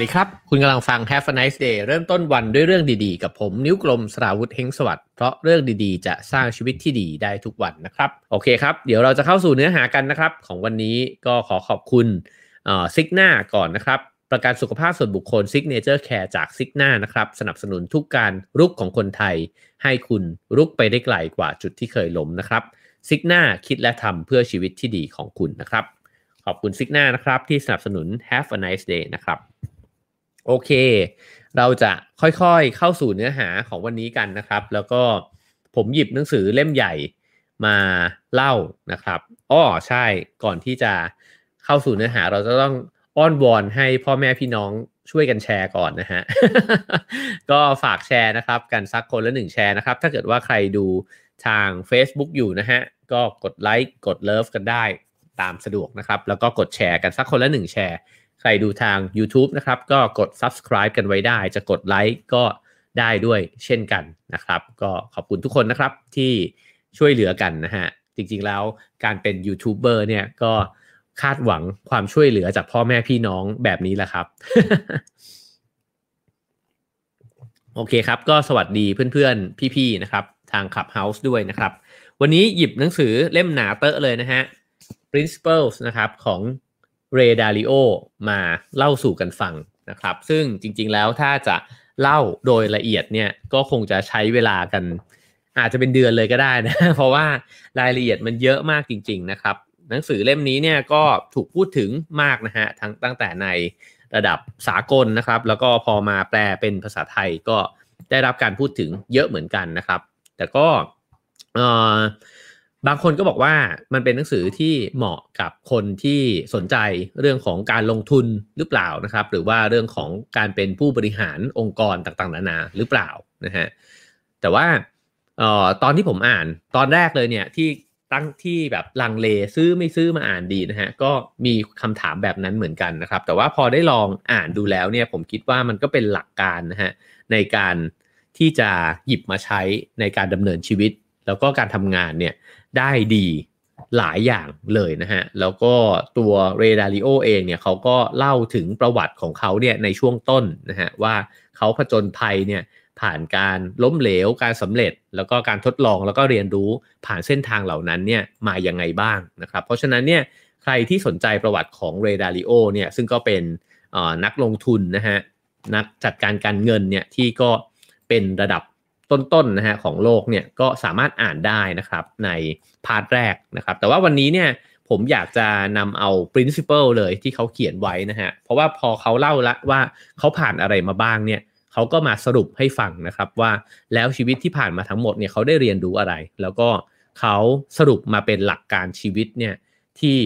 สวัสดีครับ คุณกำลังฟัง Have a nice day เริ่มต้นวันด้วยเรื่องดีๆ กับผมนิ้วกลมสราวุธเฮงสวัสดิ์เพราะเรื่องดีๆ จะสร้างชีวิตที่ดีได้ทุกวันนะครับ โอเคครับ เดี๋ยวเราจะเข้าสู่เนื้อหากันนะครับ ของวันนี้ก็ขอขอบคุณซิกหน้าก่อนนะครับ ประกันสุขภาพส่วนบุคคล Signature Care จากซิกหน้านะครับ สนับสนุนทุกการรุกของคนไทย ให้คุณรุกไปได้ไกลกว่าจุดที่เคยล้มนะครับซิกหน้าคิดและทำเพื่อชีวิตที่ดีของคุณนะครับ ขอบคุณซิกหน้านะครับที่สนับสนุน Have a nice day นะครับ โอเค เราจะค่อยๆเข้าสู่เนื้อหาของวันนี้กันนะครับ แล้วก็ผมหยิบหนังสือเล่มใหญ่มาเล่านะครับอ้อใช่ก่อนที่จะเข้าสู่เนื้อหา เราจะต้องอ้อนวอนให้พ่อแม่พี่น้องช่วยกันแชร์ก่อนนะฮะ ก็ฝากแชร์นะครับ กันสักคนละหนึ่งแชร์นะครับ ถ้าเกิดว่าใครดูทาง Facebook อยู่นะฮะ ก็กดไลค์กด love กันได้ตามสะดวกนะครับ แล้วก็กดแชร์กันสักคนละหนึ่งแชร์ ใครดูทาง YouTube นะครับ ก็กด subscribe กันไว้ได้ จะกดไลค์ก็ได้ด้วยเช่นกันนะครับ ก็ขอบคุณทุกคนนะครับที่ช่วยเหลือกันนะฮะ จริงๆแล้วการเป็นยูทูบเบอร์เนี่ยก็คาดหวังความช่วยเหลือจากพ่อแม่พี่น้องแบบนี้แหละครับ โอเคครับ ก็สวัสดีเพื่อนๆ พี่ๆนะครับ ทาง Clubhouse ด้วยนะครับ วันนี้หยิบหนังสือเล่มหนาเตอะเลยนะฮะ Principles นะครับของ เรดาริโอมาเล่าสู่กันฟังนะครับ ซึ่งจริงๆแล้วถ้าจะเล่าโดยละเอียดเนี่ยก็คงจะใช้เวลากัน อาจจะเป็นเดือนเลยก็ได้นะ เพราะว่ารายละเอียดมันเยอะมากจริง ๆ นะครับ หนังสือเล่มนี้เนี่ยก็ถูกพูดถึงมากนะฮะทั้งตั้งแต่ในระดับสากลนะครับ แล้วก็พอมาแปลเป็นภาษาไทยก็ได้รับการพูดถึงเยอะเหมือนกันนะครับ แต่ก็ บางคนก็บอกว่ามันเป็นหนังสือที่เหมาะกับคนที่สนใจเรื่องของการลงทุนหรือเปล่านะครับ หรือว่าเรื่องของการเป็นผู้บริหารองค์กรต่างๆ นานาหรือเปล่านะฮะแต่ว่าออตอนที่ผมอ่านตอนแรกเลยเนี่ยที่ตั้งที่แบบลังเลซื้อไม่ซื้อมาอ่านดีนะฮะก็มีคำถามแบบนั้นเหมือนกันนะครับ แต่ว่าพอได้ลองอ่านดูแล้วเนี่ยผมคิดว่ามันก็เป็นหลักการนะฮะในการที่จะหยิบมาใช้ในการดำเนินชีวิต แล้วก็การทำงานเนี่ย ได้ดีหลายอย่างเลยนะฮะ แล้วก็ตัวเรดาริโอเองเนี่ยเขาก็เล่าถึงประวัติของเขาเนี่ยในช่วงต้นนะฮะว่าเขาผจญภัยเนี่ยผ่านการล้มเหลวการสำเร็จ แล้วก็การทดลองแล้วก็เรียนรู้ผ่านเส้นทางเหล่านั้นเนี่ยมาอย่างไงบ้างนะครับ เพราะฉะนั้นเนี่ยใครที่สนใจประวัติของ Ray Dalio เนี่ยซึ่งก็เป็นนักลงทุนนะฮะนักจัดการการเงินเนี่ยที่ก็เป็นระดับ ต้นๆนะฮะของโลกเนี่ยก็สามารถอ่านได้นะครับใน part แรกนะครับ แต่ว่าวันนี้เนี่ยผมอยากจะนำเอา principle เลยที่เขาเขียนไว้นะฮะเพราะว่าพอเขาเล่าละว่าเขาผ่านอะไรมาบ้างเนี่ยเขาก็มาสรุปให้ฟังนะครับว่าแล้วชีวิตที่ผ่านมาทั้งหมดเนี่ยเขาได้เรียนรู้อะไร แล้วก็เขาสรุปมาเป็นหลักการชีวิตเนี่ยที่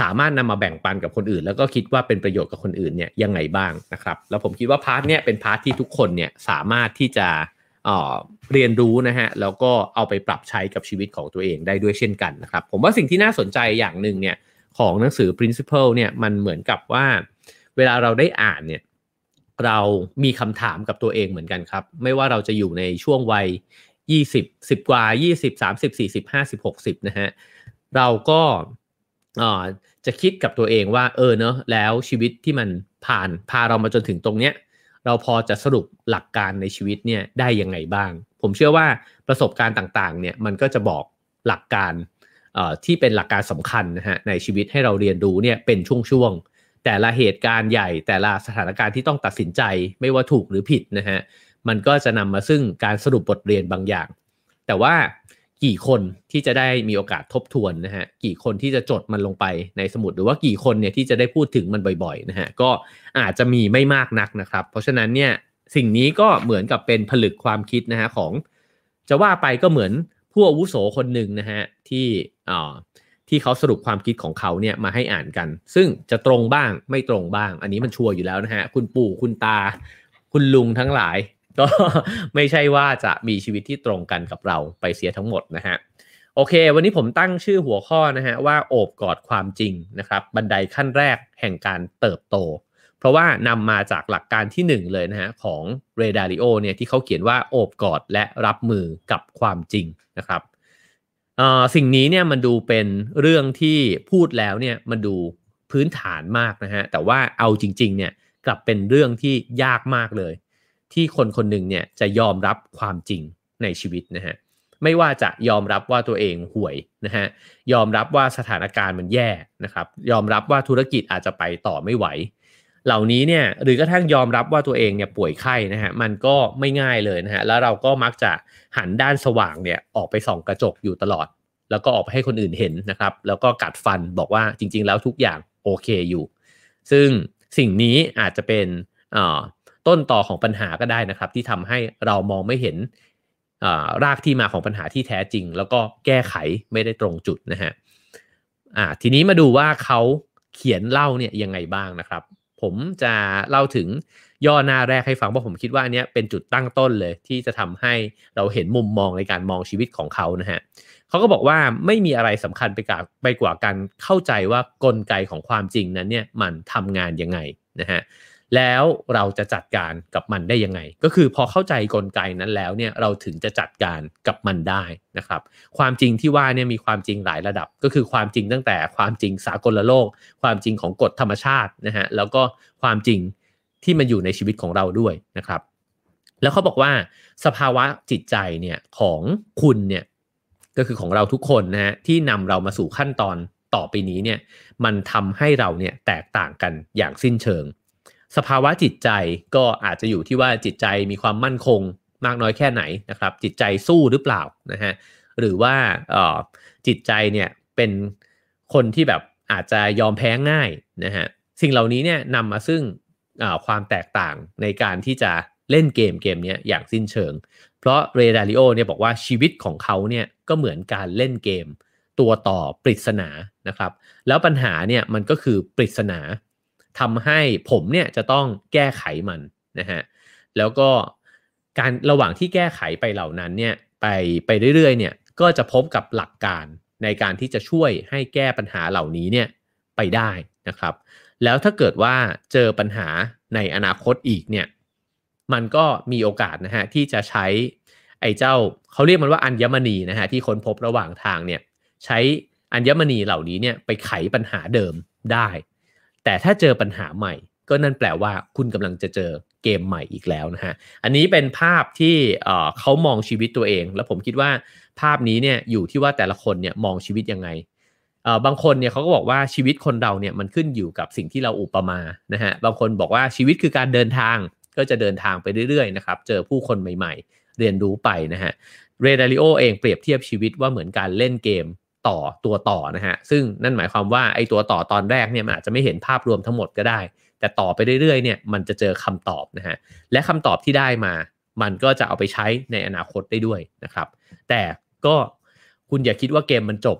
สามารถนำมาแบ่งปันกับคนอื่น แล้วก็คิดว่าเป็นประโยชน์กับคนอื่นเนี่ยยังไงบ้างนะครับ แล้วผมคิดว่า part เนี่ยเป็น part ที่ทุกคนเนี่ยสามารถที่จะเรียนรู้นะฮะแล้วก็เอาไปปรับใช้กับชีวิตของตัวเองได้ด้วยเช่นกันนะครับ ผมว่าสิ่งที่น่าสนใจอย่างหนึ่งเนี่ยของหนังสือ principle เนี่ยมันเหมือนกับว่า เวลาเราได้อ่านเนี่ยเรามีคำถามกับตัวเองเหมือนกันครับ ไม่ว่าเราจะอยู่ในช่วงวัย 20 10 กว่า 20 30 40 50 60นะฮะเราก็ จะคิดกับตัวเองว่าเออเนอะแล้วชีวิตที่มันผ่านพาเรามาจนถึงตรงเนี้ยเราพอจะสรุปหลักการในชีวิตเนี่ยได้ยังไงบ้าง ผมเชื่อว่าประสบการณ์ต่างๆเนี่ยมันก็จะบอกหลักการที่เป็นหลักการสำคัญนะฮะในชีวิตให้เราเรียนรู้เนี่ยเป็นช่วงๆแต่ละเหตุการณ์ใหญ่แต่ละสถานการณ์ที่ต้องตัดสินใจไม่ว่าถูกหรือผิดนะฮะมันก็จะนำมาซึ่งการสรุปบทเรียนบางอย่าง แต่ว่า กี่คนที่จะได้มีโอกาสทบทวนนะฮะกี่คนที่จะจดมันลงไปในสมุดหรือว่ากี่คนเนี่ยที่จะได้พูดถึงมันบ่อยๆนะฮะก็อาจจะมีไม่มากนักนะครับ เพราะฉะนั้นเนี่ยสิ่งนี้ก็เหมือนกับเป็นผลึกความคิดนะฮะของ จะว่าไปก็เหมือนผู้อาวุโสคนหนึ่งนะฮะที่อ่าที่เขาสรุปความคิดของเขาเนี่ยมาให้อ่านกัน ซึ่งจะตรงบ้างไม่ตรงบ้าง อันนี้มันชัวร์อยู่แล้วนะฮะคุณปู่คุณตา คุณลุงทั้งหลาย ก็ไม่ใช่ว่าจะมีชีวิตที่ตรงกันกับเราไปเสียทั้งหมดนะฮะโอเค วันนี้ผมตั้งชื่อหัวข้อนะฮะว่าโอบกอดความจริงนะครับบันไดขั้นแรกแห่งการเติบโต เพราะว่านำมาจากหลักการที่ 1 เลยนะฮะของเรดาริโอเนี่ยที่เขาเขียนว่าโอบกอดและรับมือกับความจริงนะครับสิ่งนี้เนี่ยมันดูเป็นเรื่องที่พูดแล้วเนี่ยมันดูพื้นฐานมากนะฮะแต่ว่าเอาจริงๆเนี่ยกลับเป็นเรื่องที่ยากมากเลย ที่คนคนหนึ่งเนี่ยจะยอมรับความจริงในชีวิตนะฮะไม่ว่าจะยอมรับว่าตัวเองห่วยนะฮะยอมรับว่าสถานการณ์มันแย่นะครับ ยอมรับว่าธุรกิจอาจจะไปต่อไม่ไหว เหล่านี้เนี่ยหรือกระทั่งยอมรับว่าตัวเองเนี่ยป่วยไข้นะฮะมันก็ไม่ง่ายเลยนะฮะแล้วเราก็มักจะหันด้านสว่างเนี่ยออกไปส่องกระจกอยู่ตลอด แล้วก็ออกไปให้คนอื่นเห็นนะครับ แล้วก็กัดฟันบอกว่าจริง ๆ แล้วทุกอย่างโอเคอยู่ ซึ่งสิ่งนี้อาจจะเป็น ต้นต่อของปัญหาก็ได้นะครับ ที่ทำให้เรามองไม่เห็นรากที่มาของปัญหาที่แท้จริง แล้วก็แก้ไขไม่ได้ตรงจุดนะฮะทีนี้มาดูว่าเขาเขียนเล่าเนี่ยยังไงบ้างนะครับ ผมจะเล่าถึงย่อหน้าแรกให้ฟังเพราะผมคิดว่าอันนี้เป็นจุดตั้งต้นเลย ที่จะทำให้เราเห็นมุมมองในการมองชีวิตของเขานะฮะเขาก็บอกว่าไม่มีอะไรสำคัญไปกว่าไปกว่าการเข้าใจว่ากลไกของความจริงนั้นเนี่ยมันทำงานยังไงนะฮะ แล้วเราจะจัดการกับมันได้ยังไง ก็คือพอเข้าใจกลไกนั้นแล้วเนี่ยเราถึงจะจัดการกับมันได้นะครับ ความจริงที่ว่าเนี่ยมีความจริงหลายระดับ ก็คือความจริงตั้งแต่ความจริงสากลโลก ความจริงของกฎธรรมชาตินะฮะแล้วก็ความจริงที่มันอยู่ในชีวิตของเราด้วยนะครับ แล้วเขาบอกว่าสภาวะจิตใจเนี่ยของคุณเนี่ยก็คือของเราทุกคนนะฮะที่นำเรามาสู่ขั้นตอนต่อไปนี้เนี่ยมันทำให้เราเนี่ยแตกต่างกันอย่างสิ้นเชิง สภาวะจิตใจก็อาจจะอยู่ที่ว่าจิตใจมีความมั่นคงมากน้อยแค่ไหนนะครับ จิตใจสู้หรือเปล่านะฮะหรือว่าจิตใจเนี่ยเป็นคนที่แบบอาจจะยอมแพ้ง่ายนะฮะสิ่งเหล่านี้เนี่ยนำมาซึ่งความแตกต่างในการที่จะเล่นเกมเกมนี้อย่างสิ้นเชิง เพราะเรดาริโอเนี่ยบอกว่าชีวิตของเขาเนี่ยก็เหมือนการเล่นเกม ตัวต่อปริศนานะครับ แล้วปัญหาเนี่ยมันก็คือปริศนา ทำให้ผมเนี่ยจะต้องแก้ไขมันนะฮะแล้วก็การระหว่างที่แก้ไขไปเหล่านั้นเนี่ยไปไปเรื่อยๆเนี่ยก็จะพบกับหลักการในการที่จะช่วยให้แก้ปัญหาเหล่านี้เนี่ยไปได้นะครับ แล้วถ้าเกิดว่าเจอปัญหาในอนาคตอีกเนี่ยมันก็มีโอกาสนะฮะที่จะใช้ไอ้เจ้าเขาเรียกมันว่าอัญมณีนะฮะที่ค้นพบระหว่างทางเนี่ยใช้อัญมณีเหล่านี้เนี่ยไปไขปัญหาเดิมได้ แต่ถ้าเจอปัญหาใหม่ ก็นั่นแปลว่าคุณกำลังจะเจอเกมใหม่อีกแล้วนะฮะ อันนี้เป็นภาพที่เขามองชีวิตตัวเอง แล้วผมคิดว่าภาพนี้เนี่ยอยู่ที่ว่าแต่ละคนเนี่ยมองชีวิตยังไงบางคนเนี่ยเขาก็บอกว่าชีวิตคนเราเนี่ยมันขึ้นอยู่กับสิ่งที่เราอุปมานะฮะบางคนบอกว่าชีวิตคือการเดินทางก็จะเดินทางไปเรื่อยๆนะครับเจอผู้คนใหม่ๆ เรียนรู้ไปนะฮะเรดาริโอเองเปรียบเทียบชีวิตว่าเหมือนการเล่นเกม ต่อตัวต่อนะฮะซึ่งนั่นหมายความว่าไอ้ตัวต่อตอนแรกเนี่ยมันอาจจะไม่เห็นภาพรวมทั้งหมดก็ได้ แต่ต่อไปเรื่อยๆเนี่ยมันจะเจอคำตอบนะฮะและคำตอบที่ได้มา มันก็จะเอาไปใช้ในอนาคตได้ด้วยนะครับ แต่ก็คุณอย่าคิดว่าเกมมันจบ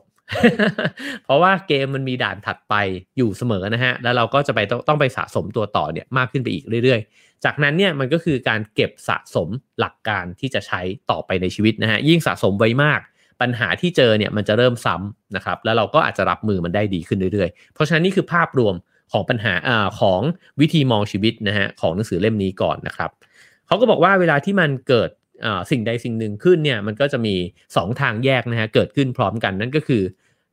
เพราะว่าเกมมันมีด่านถัดไปอยู่เสมอนะฮะแล้วเราก็จะไปต้องต้องไปสะสมตัวต่อเนี่ยมากขึ้นไปอีกเรื่อยๆ จากนั้นเนี่ยมันก็คือการเก็บสะสมหลักการที่จะใช้ต่อไปในชีวิตนะฮะยิ่งสะสมไว้มาก ปัญหาที่เจอเนี่ยมันจะเริ่มซ้ำนะครับ แล้วเราก็อาจจะรับมือมันได้ดีขึ้นเรื่อยๆ เพราะฉะนั้นนี่คือภาพรวมของปัญหาอ่าของวิธีมองชีวิตนะฮะของหนังสือเล่มนี้ก่อนนะครับเขาก็บอกว่าเวลาที่มันเกิดสิ่งใดสิ่งหนึ่งขึ้นเนี่ยมันก็จะมี 2 ทางแยกนะฮะเกิดขึ้นพร้อมกันนั่นก็คือ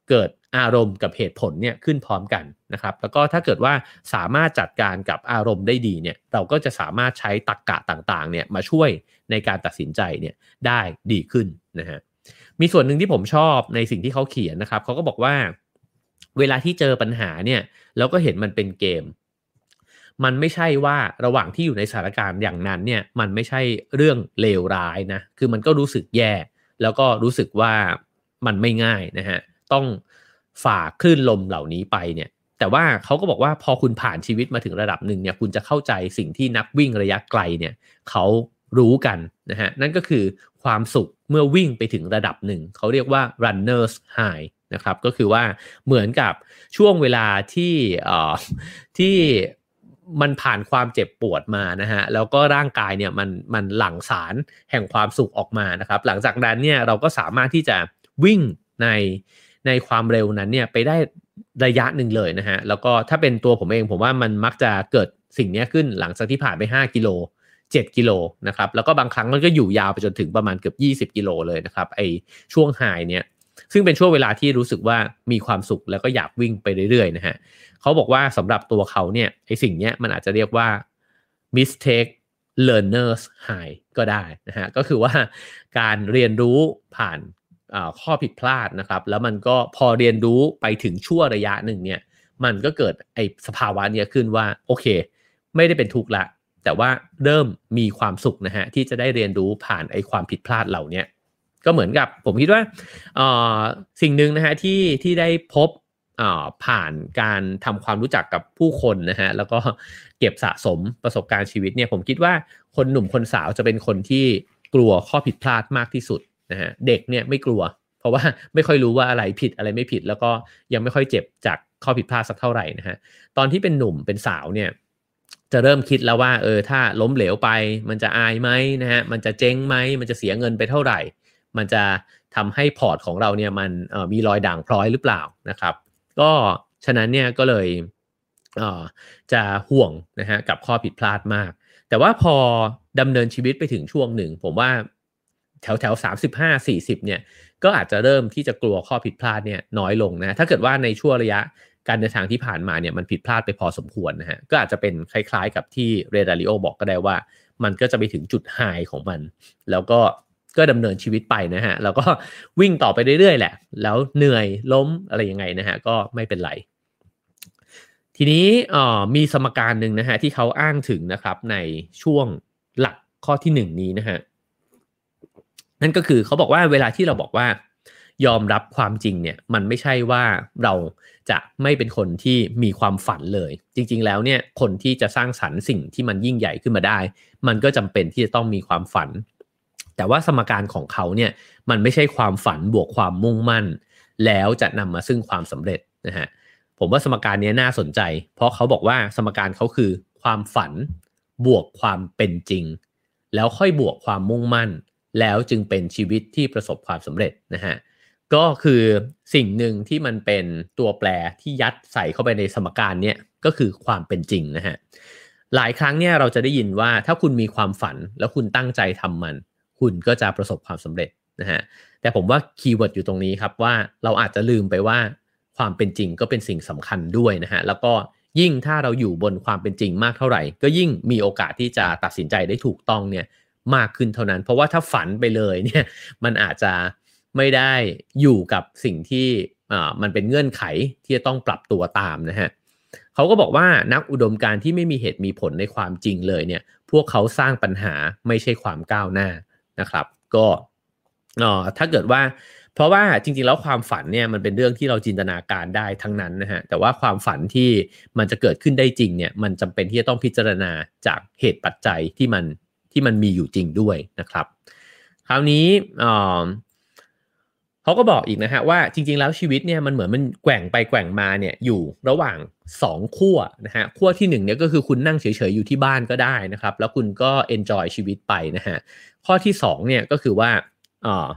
เกิดอารมณ์กับเหตุผลเนี่ยขึ้นพร้อมกันนะครับ แล้วก็ถ้าเกิดว่าสามารถจัดการกับอารมณ์ได้ดีเนี่ยเราก็จะสามารถใช้ตรรกกะต่างๆเนี่ยมาช่วยในการตัดสินใจเนี่ยได้ดีขึ้นนะฮะ มีส่วนหนึ่งที่ผมชอบในสิ่งที่เขาเขียนนะครับเขาก็บอกว่า เวลาที่เจอปัญหาเนี่ยแล้วก็เห็นมันเป็นเกม มันไม่ใช่ว่าระหว่างที่อยู่ในสถานการณ์อย่างนั้นเนี่ยมันไม่ใช่เรื่องเลวร้ายนะคือมันก็รู้สึกแย่ แล้วก็รู้สึกว่ามันไม่ง่ายนะฮะต้องฝ่าคลื่นลมเหล่านี้ไปเนี่ยแต่ว่าเขาก็บอกว่าพอคุณผ่านชีวิตมาถึงระดับหนึ่งเนี่ยคุณจะเข้าใจสิ่งที่นักวิ่งระยะไกลเนี่ยเขารู้กันนะฮะนั่นก็คือความสุข เมื่อวิ่งไปถึงระดับหนึ่ง เขาเรียกว่า runners high นะครับ ก็คือว่าเหมือนกับช่วงเวลาที่ที่มันผ่านความเจ็บปวดมานะฮะ แล้วก็ร่างกายเนี่ยมันมันหลั่งสารแห่งความสุขออกมานะครับ หลังจากนั้นเนี่ยเราก็สามารถที่จะวิ่งในในความเร็วนั้นเนี่ยไปได้ระยะหนึ่งเลยนะฮะ แล้วก็ถ้าเป็นตัวผมเองผมว่ามันมักจะเกิดสิ่งนี้ขึ้นหลังจากที่ผ่านไป 5 กิโล 7 กิโลนะครับ แล้วก็บางครั้งมันก็อยู่ยาวไปจนถึงประมาณเกือบ 20 กิโลเลยนะครับ ไอช่วงไฮเนี่ย ซึ่งเป็นช่วงเวลาที่รู้สึกว่ามีความสุขแล้วก็อยากวิ่งไปเรื่อยๆนะฮะเขาบอกว่าสำหรับตัวเขาเนี่ยไอสิ่งเนี้ยมันอาจจะเรียกว่า mistake learners high ก็ได้นะฮะ ก็คือว่าการเรียนรู้ผ่านข้อผิดพลาดนะครับ แล้วมันก็พอเรียนรู้ไปถึงชั่วระยะหนึ่งเนี่ย มันก็เกิดไอสภาวะเนี้ยขึ้นว่า โอเค ไม่ได้เป็นทุกข์ละ แต่ว่าเริ่มมีความสุขนะฮะที่จะได้เรียนรู้ผ่านไอ้ความผิดพลาดเหล่านี้ก็เหมือนกับผมคิดว่าสิ่งหนึ่งนะฮะที่ที่ได้พบผ่านการทำความรู้จักกับผู้คนนะฮะแล้วก็เก็บสะสมประสบการณ์ชีวิตเนี่ยผมคิดว่าคนหนุ่มคนสาวจะเป็นคนที่กลัวข้อผิดพลาดมากที่สุดนะฮะเด็กเนี่ยไม่กลัว เพราะว่าไม่ค่อยรู้ว่าอะไรผิดอะไรไม่ผิด แล้วก็ยังไม่ค่อยเจ็บจากข้อผิดพลาดสักเท่าไหร่นะฮะตอนที่เป็นหนุ่มเป็นสาวเนี่ย จะเริ่มคิดแล้วว่าเออถ้าล้มเหลวไป มันจะอายไหมนะฮะมันจะเจ๊งไหมมันจะเสียเงินไปเท่าไหร่ มันจะทำให้พอร์ตของเราเนี่ยมันมีรอยด่างพร้อยหรือเปล่านะครับ ก็ฉะนั้นเนี่ยก็เลยจะห่วงนะฮะกับข้อผิดพลาดมาก แต่ว่าพอดำเนินชีวิตไปถึงช่วงหนึ่ง ผมว่าแถวแถวสามสิบห้าสี่สิบเนี่ยก็อาจจะเริ่มที่จะกลัวข้อผิดพลาดเนี่ยน้อยลงนะถ้าเกิดว่าในช่วงระยะ การเดินทางที่ผ่านมาเนี่ยมันผิดพลาดไปพอสมควรนะฮะก็อาจจะเป็นคล้ายๆกับที่เรดาริโอบอกก็ได้ว่า มันก็จะไปถึงจุดไฮของมัน แล้วก็ก็ดำเนินชีวิตไปนะฮะแล้วก็วิ่งต่อไปเรื่อยๆแหละ แล้วเหนื่อยล้มอะไรยังไงนะฮะก็ไม่เป็นไร ทีนี้มีสมการหนึ่งนะฮะที่เขาอ้างถึงนะครับในช่วงหลักข้อที่หนึ่งนี้นะฮะนั่นก็คือเขาบอกว่าเวลาที่เราบอกว่ายอมรับความจริงเนี่ยมันไม่ใช่ว่าเรา จะไม่เป็นคนที่มีความฝันเลย จริง ๆ แล้วเนี่ยคนที่จะสร้างสรรค์สิ่งที่มันยิ่งใหญ่ขึ้นมาได้ มันก็จำเป็นที่จะต้องมีความฝัน แต่ว่าสมการของเขาเนี่ยมันไม่ใช่ความฝันบวกความมุ่งมั่น แล้วจะนำมาซึ่งความสำเร็จนะฮะผมว่าสมการนี้น่าสนใจ เพราะเขาบอกว่าสมการเขาคือความฝันบวกความเป็นจริง แล้วค่อยบวกความมุ่งมั่น แล้วจึงเป็นชีวิตที่ประสบความสำเร็จนะฮะ ก็คือสิ่งหนึ่งที่มันเป็นตัวแปรที่ยัดใส่เข้าไปในสมการเนี่ยก็คือความเป็นจริงนะฮะหลายครั้งเนี่ยเราจะได้ยินว่าถ้าคุณมีความฝันแล้วคุณตั้งใจทำมัน คุณก็จะประสบความสำเร็จนะฮะแต่ผมว่า keyword อยู่ตรงนี้ครับว่าเราอาจจะลืมไปว่าความเป็นจริงก็เป็นสิ่งสำคัญด้วยนะฮะแล้วก็ยิ่งถ้าเราอยู่บนความเป็นจริงมากเท่าไหร่ ก็ยิ่งมีโอกาสที่จะตัดสินใจได้ถูกต้องเนี่ยมากขึ้นเท่านั้น เพราะว่าถ้าฝันไปเลยเนี่ยมันอาจจะ ไม่ได้อยู่กับสิ่งที่มันเป็นเงื่อนไขที่จะต้องปรับตัวตามนะฮะเขาก็บอกว่านักอุดมการที่ไม่มีเหตุมีผลในความจริงเลยเนี่ย พวกเขาสร้างปัญหาไม่ใช่ความก้าวหน้านะครับ ก็ถ้าเกิดว่า เพราะว่าจริงๆแล้วความฝันเนี่ยมันเป็นเรื่องที่เราจินตนาการได้ทั้งนั้นนะฮะแต่ว่าความฝันที่มันจะเกิดขึ้นได้จริงเนี่ยมันจำเป็นที่จะต้องพิจารณาจากเหตุปัจจัยที่มันที่มันมีอยู่จริงด้วยนะครับ คราวนี้ เขาก็บอกอีกนะฮะว่าจริง ๆ แล้วชีวิตเนี่ยมันเหมือนมันแกว่งไปแกว่งมาเนี่ยอยู่ระหว่าง 2 ขั้วนะฮะขั้วที่1เนี่ยก็คือคุณนั่งเฉยๆอยู่ที่บ้านก็ได้นะครับ แล้วคุณก็ enjoy ชีวิตไปนะฮะข้อที่2เนี่ยก็คือว่าอ่า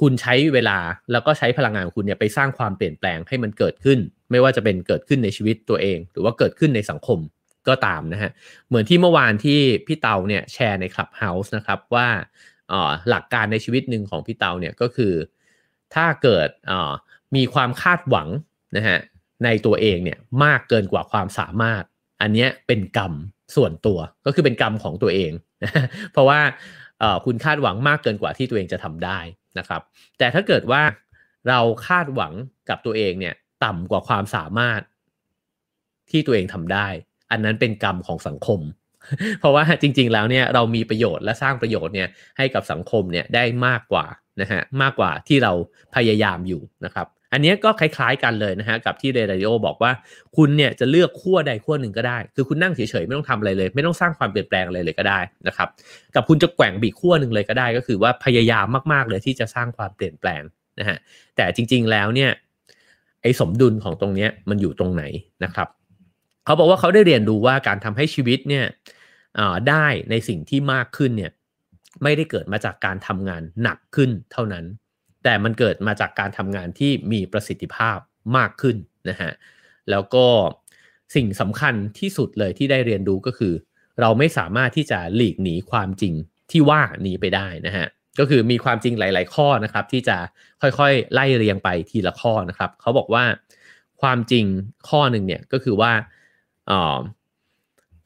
คุณใช้เวลาแล้วก็ใช้พลังงานคุณเนี่ยไปสร้างความเปลี่ยนแปลงให้มันเกิดขึ้น ไม่ว่าจะเป็นเกิดขึ้นในชีวิตตัวเอง หรือว่าเกิดขึ้นในสังคมก็ตามนะฮะเหมือนที่เมื่อวานที่พี่เตาเนี่ยแชร์ในคลับเฮาส์นะครับว่าหลักการในชีวิตหนึ่งของพี่เตาเนี่ยก็คือ ถ้าเกิดมีความคาดหวังนะฮะในตัวเองเนี่ยมากเกินกว่าความสามารถ อันนี้เป็นกรรมส่วนตัวก็คือเป็นกรรมของตัวเอง เพราะว่าคุณคาดหวังมากเกินกว่าที่ตัวเองจะทำได้นะครับ แต่ถ้าเกิดว่าเราคาดหวังกับตัวเองเนี่ยต่ำกว่าความสามารถที่ตัวเองทำได้ อันนั้นเป็นกรรมของสังคม เพราะว่าจริง ๆ แล้วเนี่ยเรามีประโยชน์และสร้างประโยชน์เนี่ยให้กับสังคมเนี่ยได้มากกว่า นะฮะมากกว่าที่เราพยายามอยู่นะครับ อันนี้ก็คล้ายๆกันเลยนะฮะกับที่เรดิโอบอกว่าคุณเนี่ยจะเลือกขั้วใดขั้วหนึ่งก็ได้ คือคุณนั่งเฉยๆไม่ต้องทำอะไรเลย ไม่ต้องสร้างความเปลี่ยนแปลงอะไรเลยก็ได้นะครับ กับคุณจะแกว่งบีขั้วหนึ่งเลยก็ได้ ก็คือว่าพยายามมากๆเลยที่จะสร้างความเปลี่ยนแปลงนะฮะแต่จริงๆแล้วเนี่ยไอ้สมดุลของตรงนี้มันอยู่ตรงไหนนะครับเขาบอกว่าเขาได้เรียนรู้ว่าการทำให้ชีวิตเนี่ยได้ในสิ่งที่มากขึ้นเนี่ย ไม่ได้เกิดมาจากการทำงานหนักขึ้นเท่านั้น แต่มันเกิดมาจากการทำงานที่มีประสิทธิภาพมากขึ้นนะฮะแล้วก็สิ่งสำคัญที่สุดเลยที่ได้เรียนรู้ก็คือ เราไม่สามารถที่จะหลีกหนีความจริงที่ว่านี้ไปได้นะฮะก็คือมีความจริงหลาย ๆ ข้อนะครับ ที่จะค่อยๆ ไล่เรียงไปทีละข้อนะครับ เขาบอกว่าความจริงข้อหนึ่งเนี่ยก็คือว่าอ๋อ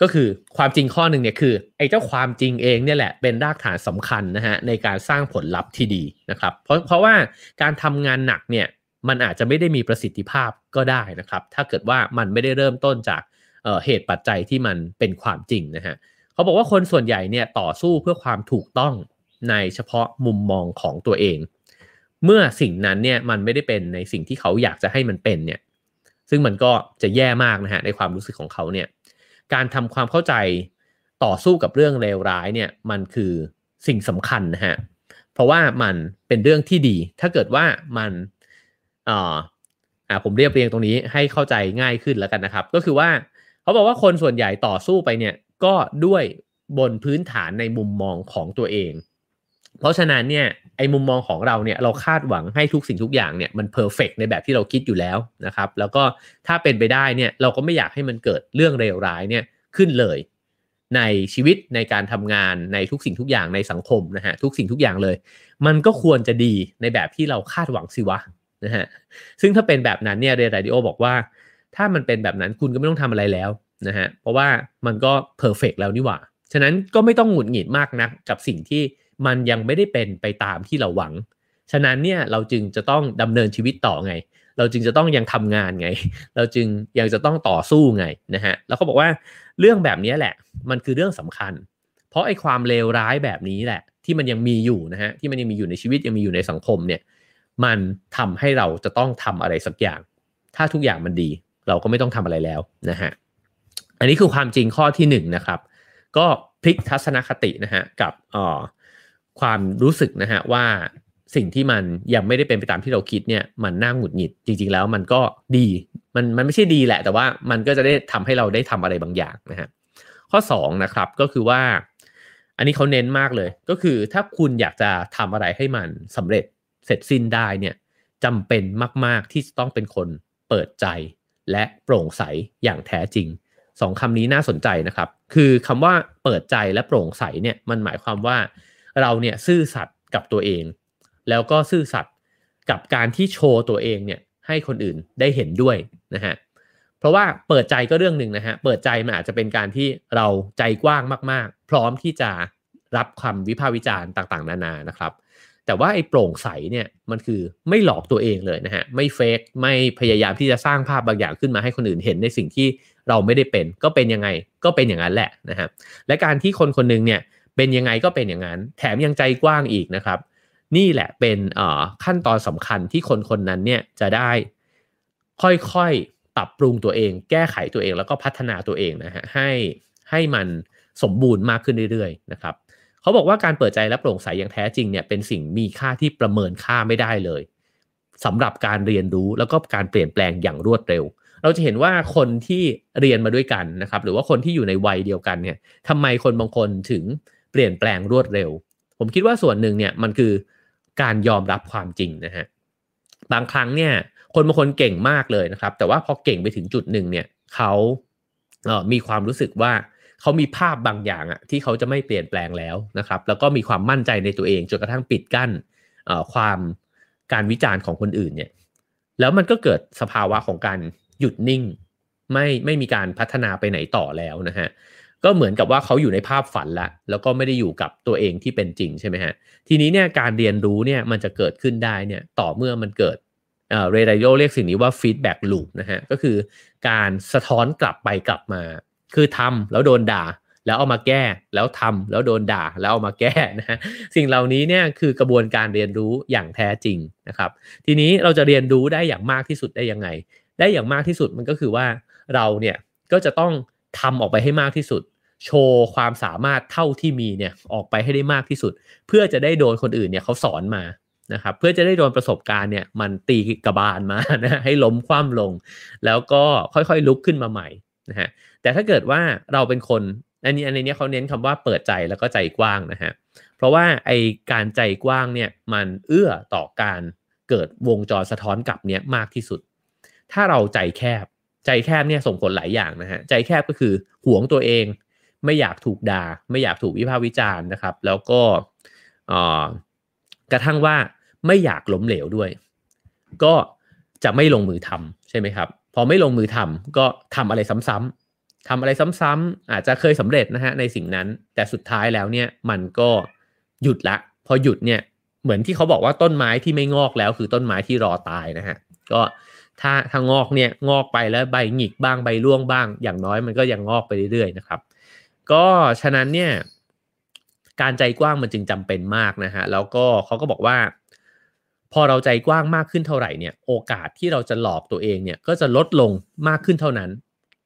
ก็คือความจริงข้อหนึ่งเนี่ยคือไอ้เจ้าความจริงเองเนี่ยแหละเป็นรากฐานสำคัญนะฮะในการสร้างผลลัพธ์ที่ดีนะครับ เพราะเพราะว่าการทำงานหนักเนี่ยมันอาจจะไม่ได้มีประสิทธิภาพก็ได้นะครับ ถ้าเกิดว่ามันไม่ได้เริ่มต้นจากเหตุปัจจัยที่มันเป็นความจริงนะฮะเขาบอกว่าคนส่วนใหญ่เนี่ยต่อสู้เพื่อความถูกต้องในเฉพาะมุมมองของตัวเอง เมื่อสิ่งนั้นเนี่ยมันไม่ได้เป็นในสิ่งที่เขาอยากจะให้มันเป็นเนี่ยซึ่งมันก็จะแย่มากนะฮะในความรู้สึกของเขาเนี่ย การทำความเข้าใจต่อสู้กับเรื่องเลวร้ายเนี่ยมันคือสิ่งสำคัญนะฮะเพราะว่ามันเป็นเรื่องที่ดี ถ้าเกิดว่ามันอ่าอ่าผมเรียบเรียงตรงนี้ให้เข้าใจง่ายขึ้นแล้วกันนะครับ ก็คือว่าเขาบอกว่าคนส่วนใหญ่ต่อสู้ไปเนี่ยก็ด้วยบนพื้นฐานในมุมมองของตัวเอง เพราะฉะนั้นเนี่ย ไอ้มุมมองของเราเนี่ยเราคาดหวังให้ทุกสิ่งทุกอย่างเนี่ยมันเพอร์เฟกในแบบที่เราคิดอยู่แล้วนะครับ แล้วก็ถ้าเป็นไปได้เนี่ยเราก็ไม่อยากให้มันเกิดเรื่องเลวร้ายเนี่ยขึ้นเลย ในชีวิตในการทำงานในทุกสิ่งทุกอย่างในสังคมนะฮะทุกสิ่งทุกอย่างเลย มันก็ควรจะดีในแบบที่เราคาดหวังสิวะนะฮะซึ่งถ้าเป็นแบบนั้นเนี่ยเรดาริโอบอกว่า ถ้ามันเป็นแบบนั้นคุณก็ไม่ต้องทำอะไรแล้วนะฮะเพราะว่ามันก็เพอร์เฟกแล้วนี่หว่าฉะนั้นก็ไม่ต้องหงุดหงิดมากนะกับสิ่งที่ มันยังไม่ได้เป็นไปตามที่เราหวัง ฉะนั้นเนี่ยเราจึงจะต้องดำเนินชีวิตต่อไง เราจึงจะต้องยังทำงานไง เราจึงยังจะต้องต่อสู้ไงนะฮะแล้วเขาบอกว่าเรื่องแบบนี้แหละ มันคือเรื่องสำคัญ เพราะไอ้ความเลวร้ายแบบนี้แหละ ที่มันยังมีอยู่นะฮะที่มันยังมีอยู่ในชีวิตยังมีอยู่ในสังคมเนี่ยมันทำให้เราจะต้องทำอะไรสักอย่าง ถ้าทุกอย่างมันดี เราก็ไม่ต้องทำอะไรแล้วนะฮะอันนี้คือความจริงข้อที่1นนะครับก็พลิกทัศนคตินะฮะกับอ่อ ความรู้สึกนะฮะว่าสิ่งที่มันยังไม่ได้เป็นไปตามที่เราคิดเนี่ยมันน่าหงุดหงิดจริง ๆ แล้วมันก็ดีมันมันไม่ใช่ดีแหละ แต่ว่ามันก็จะได้ทำให้เราได้ทำอะไรบางอย่างนะฮะข้อ2นะครับก็คือว่า อันนี้เขาเน้นมากเลย ก็คือถ้าคุณอยากจะทำอะไรให้มันสำเร็จเสร็จสิ้นได้เนี่ยจำเป็นมาก ๆ ที่จะต้องเป็นคนเปิดใจและโปร่งใสอย่างแท้จริงสองคำนี้น่าสนใจนะครับ คือคำว่าเปิดใจและโปร่งใสเนี่ยมันหมายความว่า เราเนี่ยซื่อสัตย์กับตัวเอง แล้วก็ซื่อสัตย์กับการที่โชว์ตัวเองเนี่ยให้คนอื่นได้เห็นด้วยนะฮะเพราะว่าเปิดใจก็เรื่องหนึ่งนะฮะเปิดใจมันอาจจะเป็นการที่เราใจกว้างมากๆ พร้อมที่จะรับคำวิพากษ์วิจารณ์ต่างๆ นานานะครับ แต่ว่าไอ้โปร่งใสเนี่ยมันคือไม่หลอกตัวเองเลยนะฮะไม่เฟกไม่พยายามที่จะสร้างภาพบางอย่างขึ้นมาให้คนอื่นเห็นในสิ่งที่เราไม่ได้เป็น ก็เป็นยังไงก็เป็นอย่างนั้นแหละนะฮะและการที่คนคนนึงเนี่ย เป็นยังไงก็เป็นอย่างนั้น แถมยังใจกว้างอีกนะครับ นี่แหละเป็นขั้นตอนสำคัญที่คนคนนั้นเนี่ยจะได้ค่อยๆปรับปรุงตัวเอง แก้ไขตัวเองแล้วก็พัฒนาตัวเองนะฮะให้ให้มันสมบูรณ์มากขึ้นเรื่อยๆนะครับเขาบอกว่าการเปิดใจและโปร่งใสอย่างแท้จริงเนี่ยเป็นสิ่งมีค่าที่ประเมินค่าไม่ได้เลยสำหรับการเรียนรู้แล้วก็การเปลี่ยนแปลงอย่างรวดเร็ว เราจะเห็นว่าคนที่เรียนมาด้วยกันนะครับ หรือว่าคนที่อยู่ในวัยเดียวกันเนี่ยทำไมคนบางคนถึง เปลี่ยนแปลงรวดเร็ว ผมคิดว่าส่วนหนึ่งเนี่ยมันคือการยอมรับความจริงนะฮะบางครั้งเนี่ยคนบางคนเก่งมากเลยนะครับ แต่ว่าพอเก่งไปถึงจุดหนึ่งเนี่ยเขาเออมีความรู้สึกว่าเขามีภาพบางอย่างอะที่เขาจะไม่เปลี่ยนแปลงแล้วนะครับ แล้วก็มีความมั่นใจในตัวเองจนกระทั่งปิดกั้นความการวิจารณ์ของคนอื่นเนี่ยแล้วมันก็เกิดสภาวะของการหยุดนิ่ง ไม่ไม่มีการพัฒนาไปไหนต่อแล้วนะฮะ ก็เหมือนกับว่าเขาอยู่ในภาพฝันละแล้วก็ไม่ได้อยู่กับตัวเองที่เป็นจริงใช่ไหมฮะทีนี้เนี่ยการเรียนรู้เนี่ยมันจะเกิดขึ้นได้เนี่ยต่อเมื่อมันเกิด Ray Dalio เรียกสิ่งนี้ว่า feedback loop นะฮะก็คือการสะท้อนกลับไปกลับมา คือทำแล้วโดนด่า แล้วเอามาแก้แล้วทำแล้วโดนด่าแล้วเอามาแก้นะฮะสิ่งเหล่านี้เนี่ยคือกระบวนการเรียนรู้อย่างแท้จริงนะครับ ทีนี้เราจะเรียนรู้ได้อย่างมากที่สุดได้ยังไง ได้อย่างมากที่สุดมันก็คือว่าเราเนี่ยก็จะต้องทำออกไปให้มากที่สุด โชว์ความสามารถเท่าที่มีเนี่ยออกไปให้ได้มากที่สุด เพื่อจะได้โดนคนอื่นเนี่ยเขาสอนมานะครับเพื่อจะได้โดนประสบการณ์เนี่ยมันตีกระบาลมานะให้ล้มคว่ำลง แล้วก็ค่อยๆลุกขึ้นมาใหม่นะฮะแต่ถ้าเกิดว่าเราเป็นคนอันนี้อันนี้เขาเน้นคำว่าเปิดใจแล้วก็ใจกว้างนะฮะเพราะว่าไอการใจกว้างเนี่ยมันเอื้อต่อการเกิดวงจรสะท้อนกลับเนี้ยมากที่สุด ถ้าเราใจแคบ ใจแคบเนี่ยส่งผลหลายอย่างนะฮะใจแคบก็คือหวงตัวเอง ไม่อยากถูกด่า ไม่อยากถูกวิพากษ์วิจารณ์นะครับ แล้วก็กระทั่งว่าไม่อยากล้มเหลวด้วย ก็จะไม่ลงมือทำใช่ไหมครับ พอไม่ลงมือทำก็ทำอะไรซ้ำๆทำอะไรซ้ำๆอาจจะเคยสำเร็จนะฮะในสิ่งนั้น แต่สุดท้ายแล้วเนี่ยมันก็หยุดละ พอหยุดเนี่ยเหมือนที่เขาบอกว่าต้นไม้ที่ไม่งอกแล้ว คือต้นไม้ที่รอตายนะฮะก็ถ้าถ้างอกเนี่ยงอกไปแล้วใบหงิกบ้างใบร่วงบ้าง อย่างน้อยมันก็ยังงอกไปเรื่อยๆนะครับ ก็ฉะนั้นเนี่ยการใจกว้างมันจึงจำเป็นมากนะฮะแล้วก็เขาก็บอกว่า พอเราใจกว้างมากขึ้นเท่าไหร่เนี่ยโอกาสที่เราจะหลอกตัวเองเนี่ยก็จะลดลงมากขึ้นเท่านั้น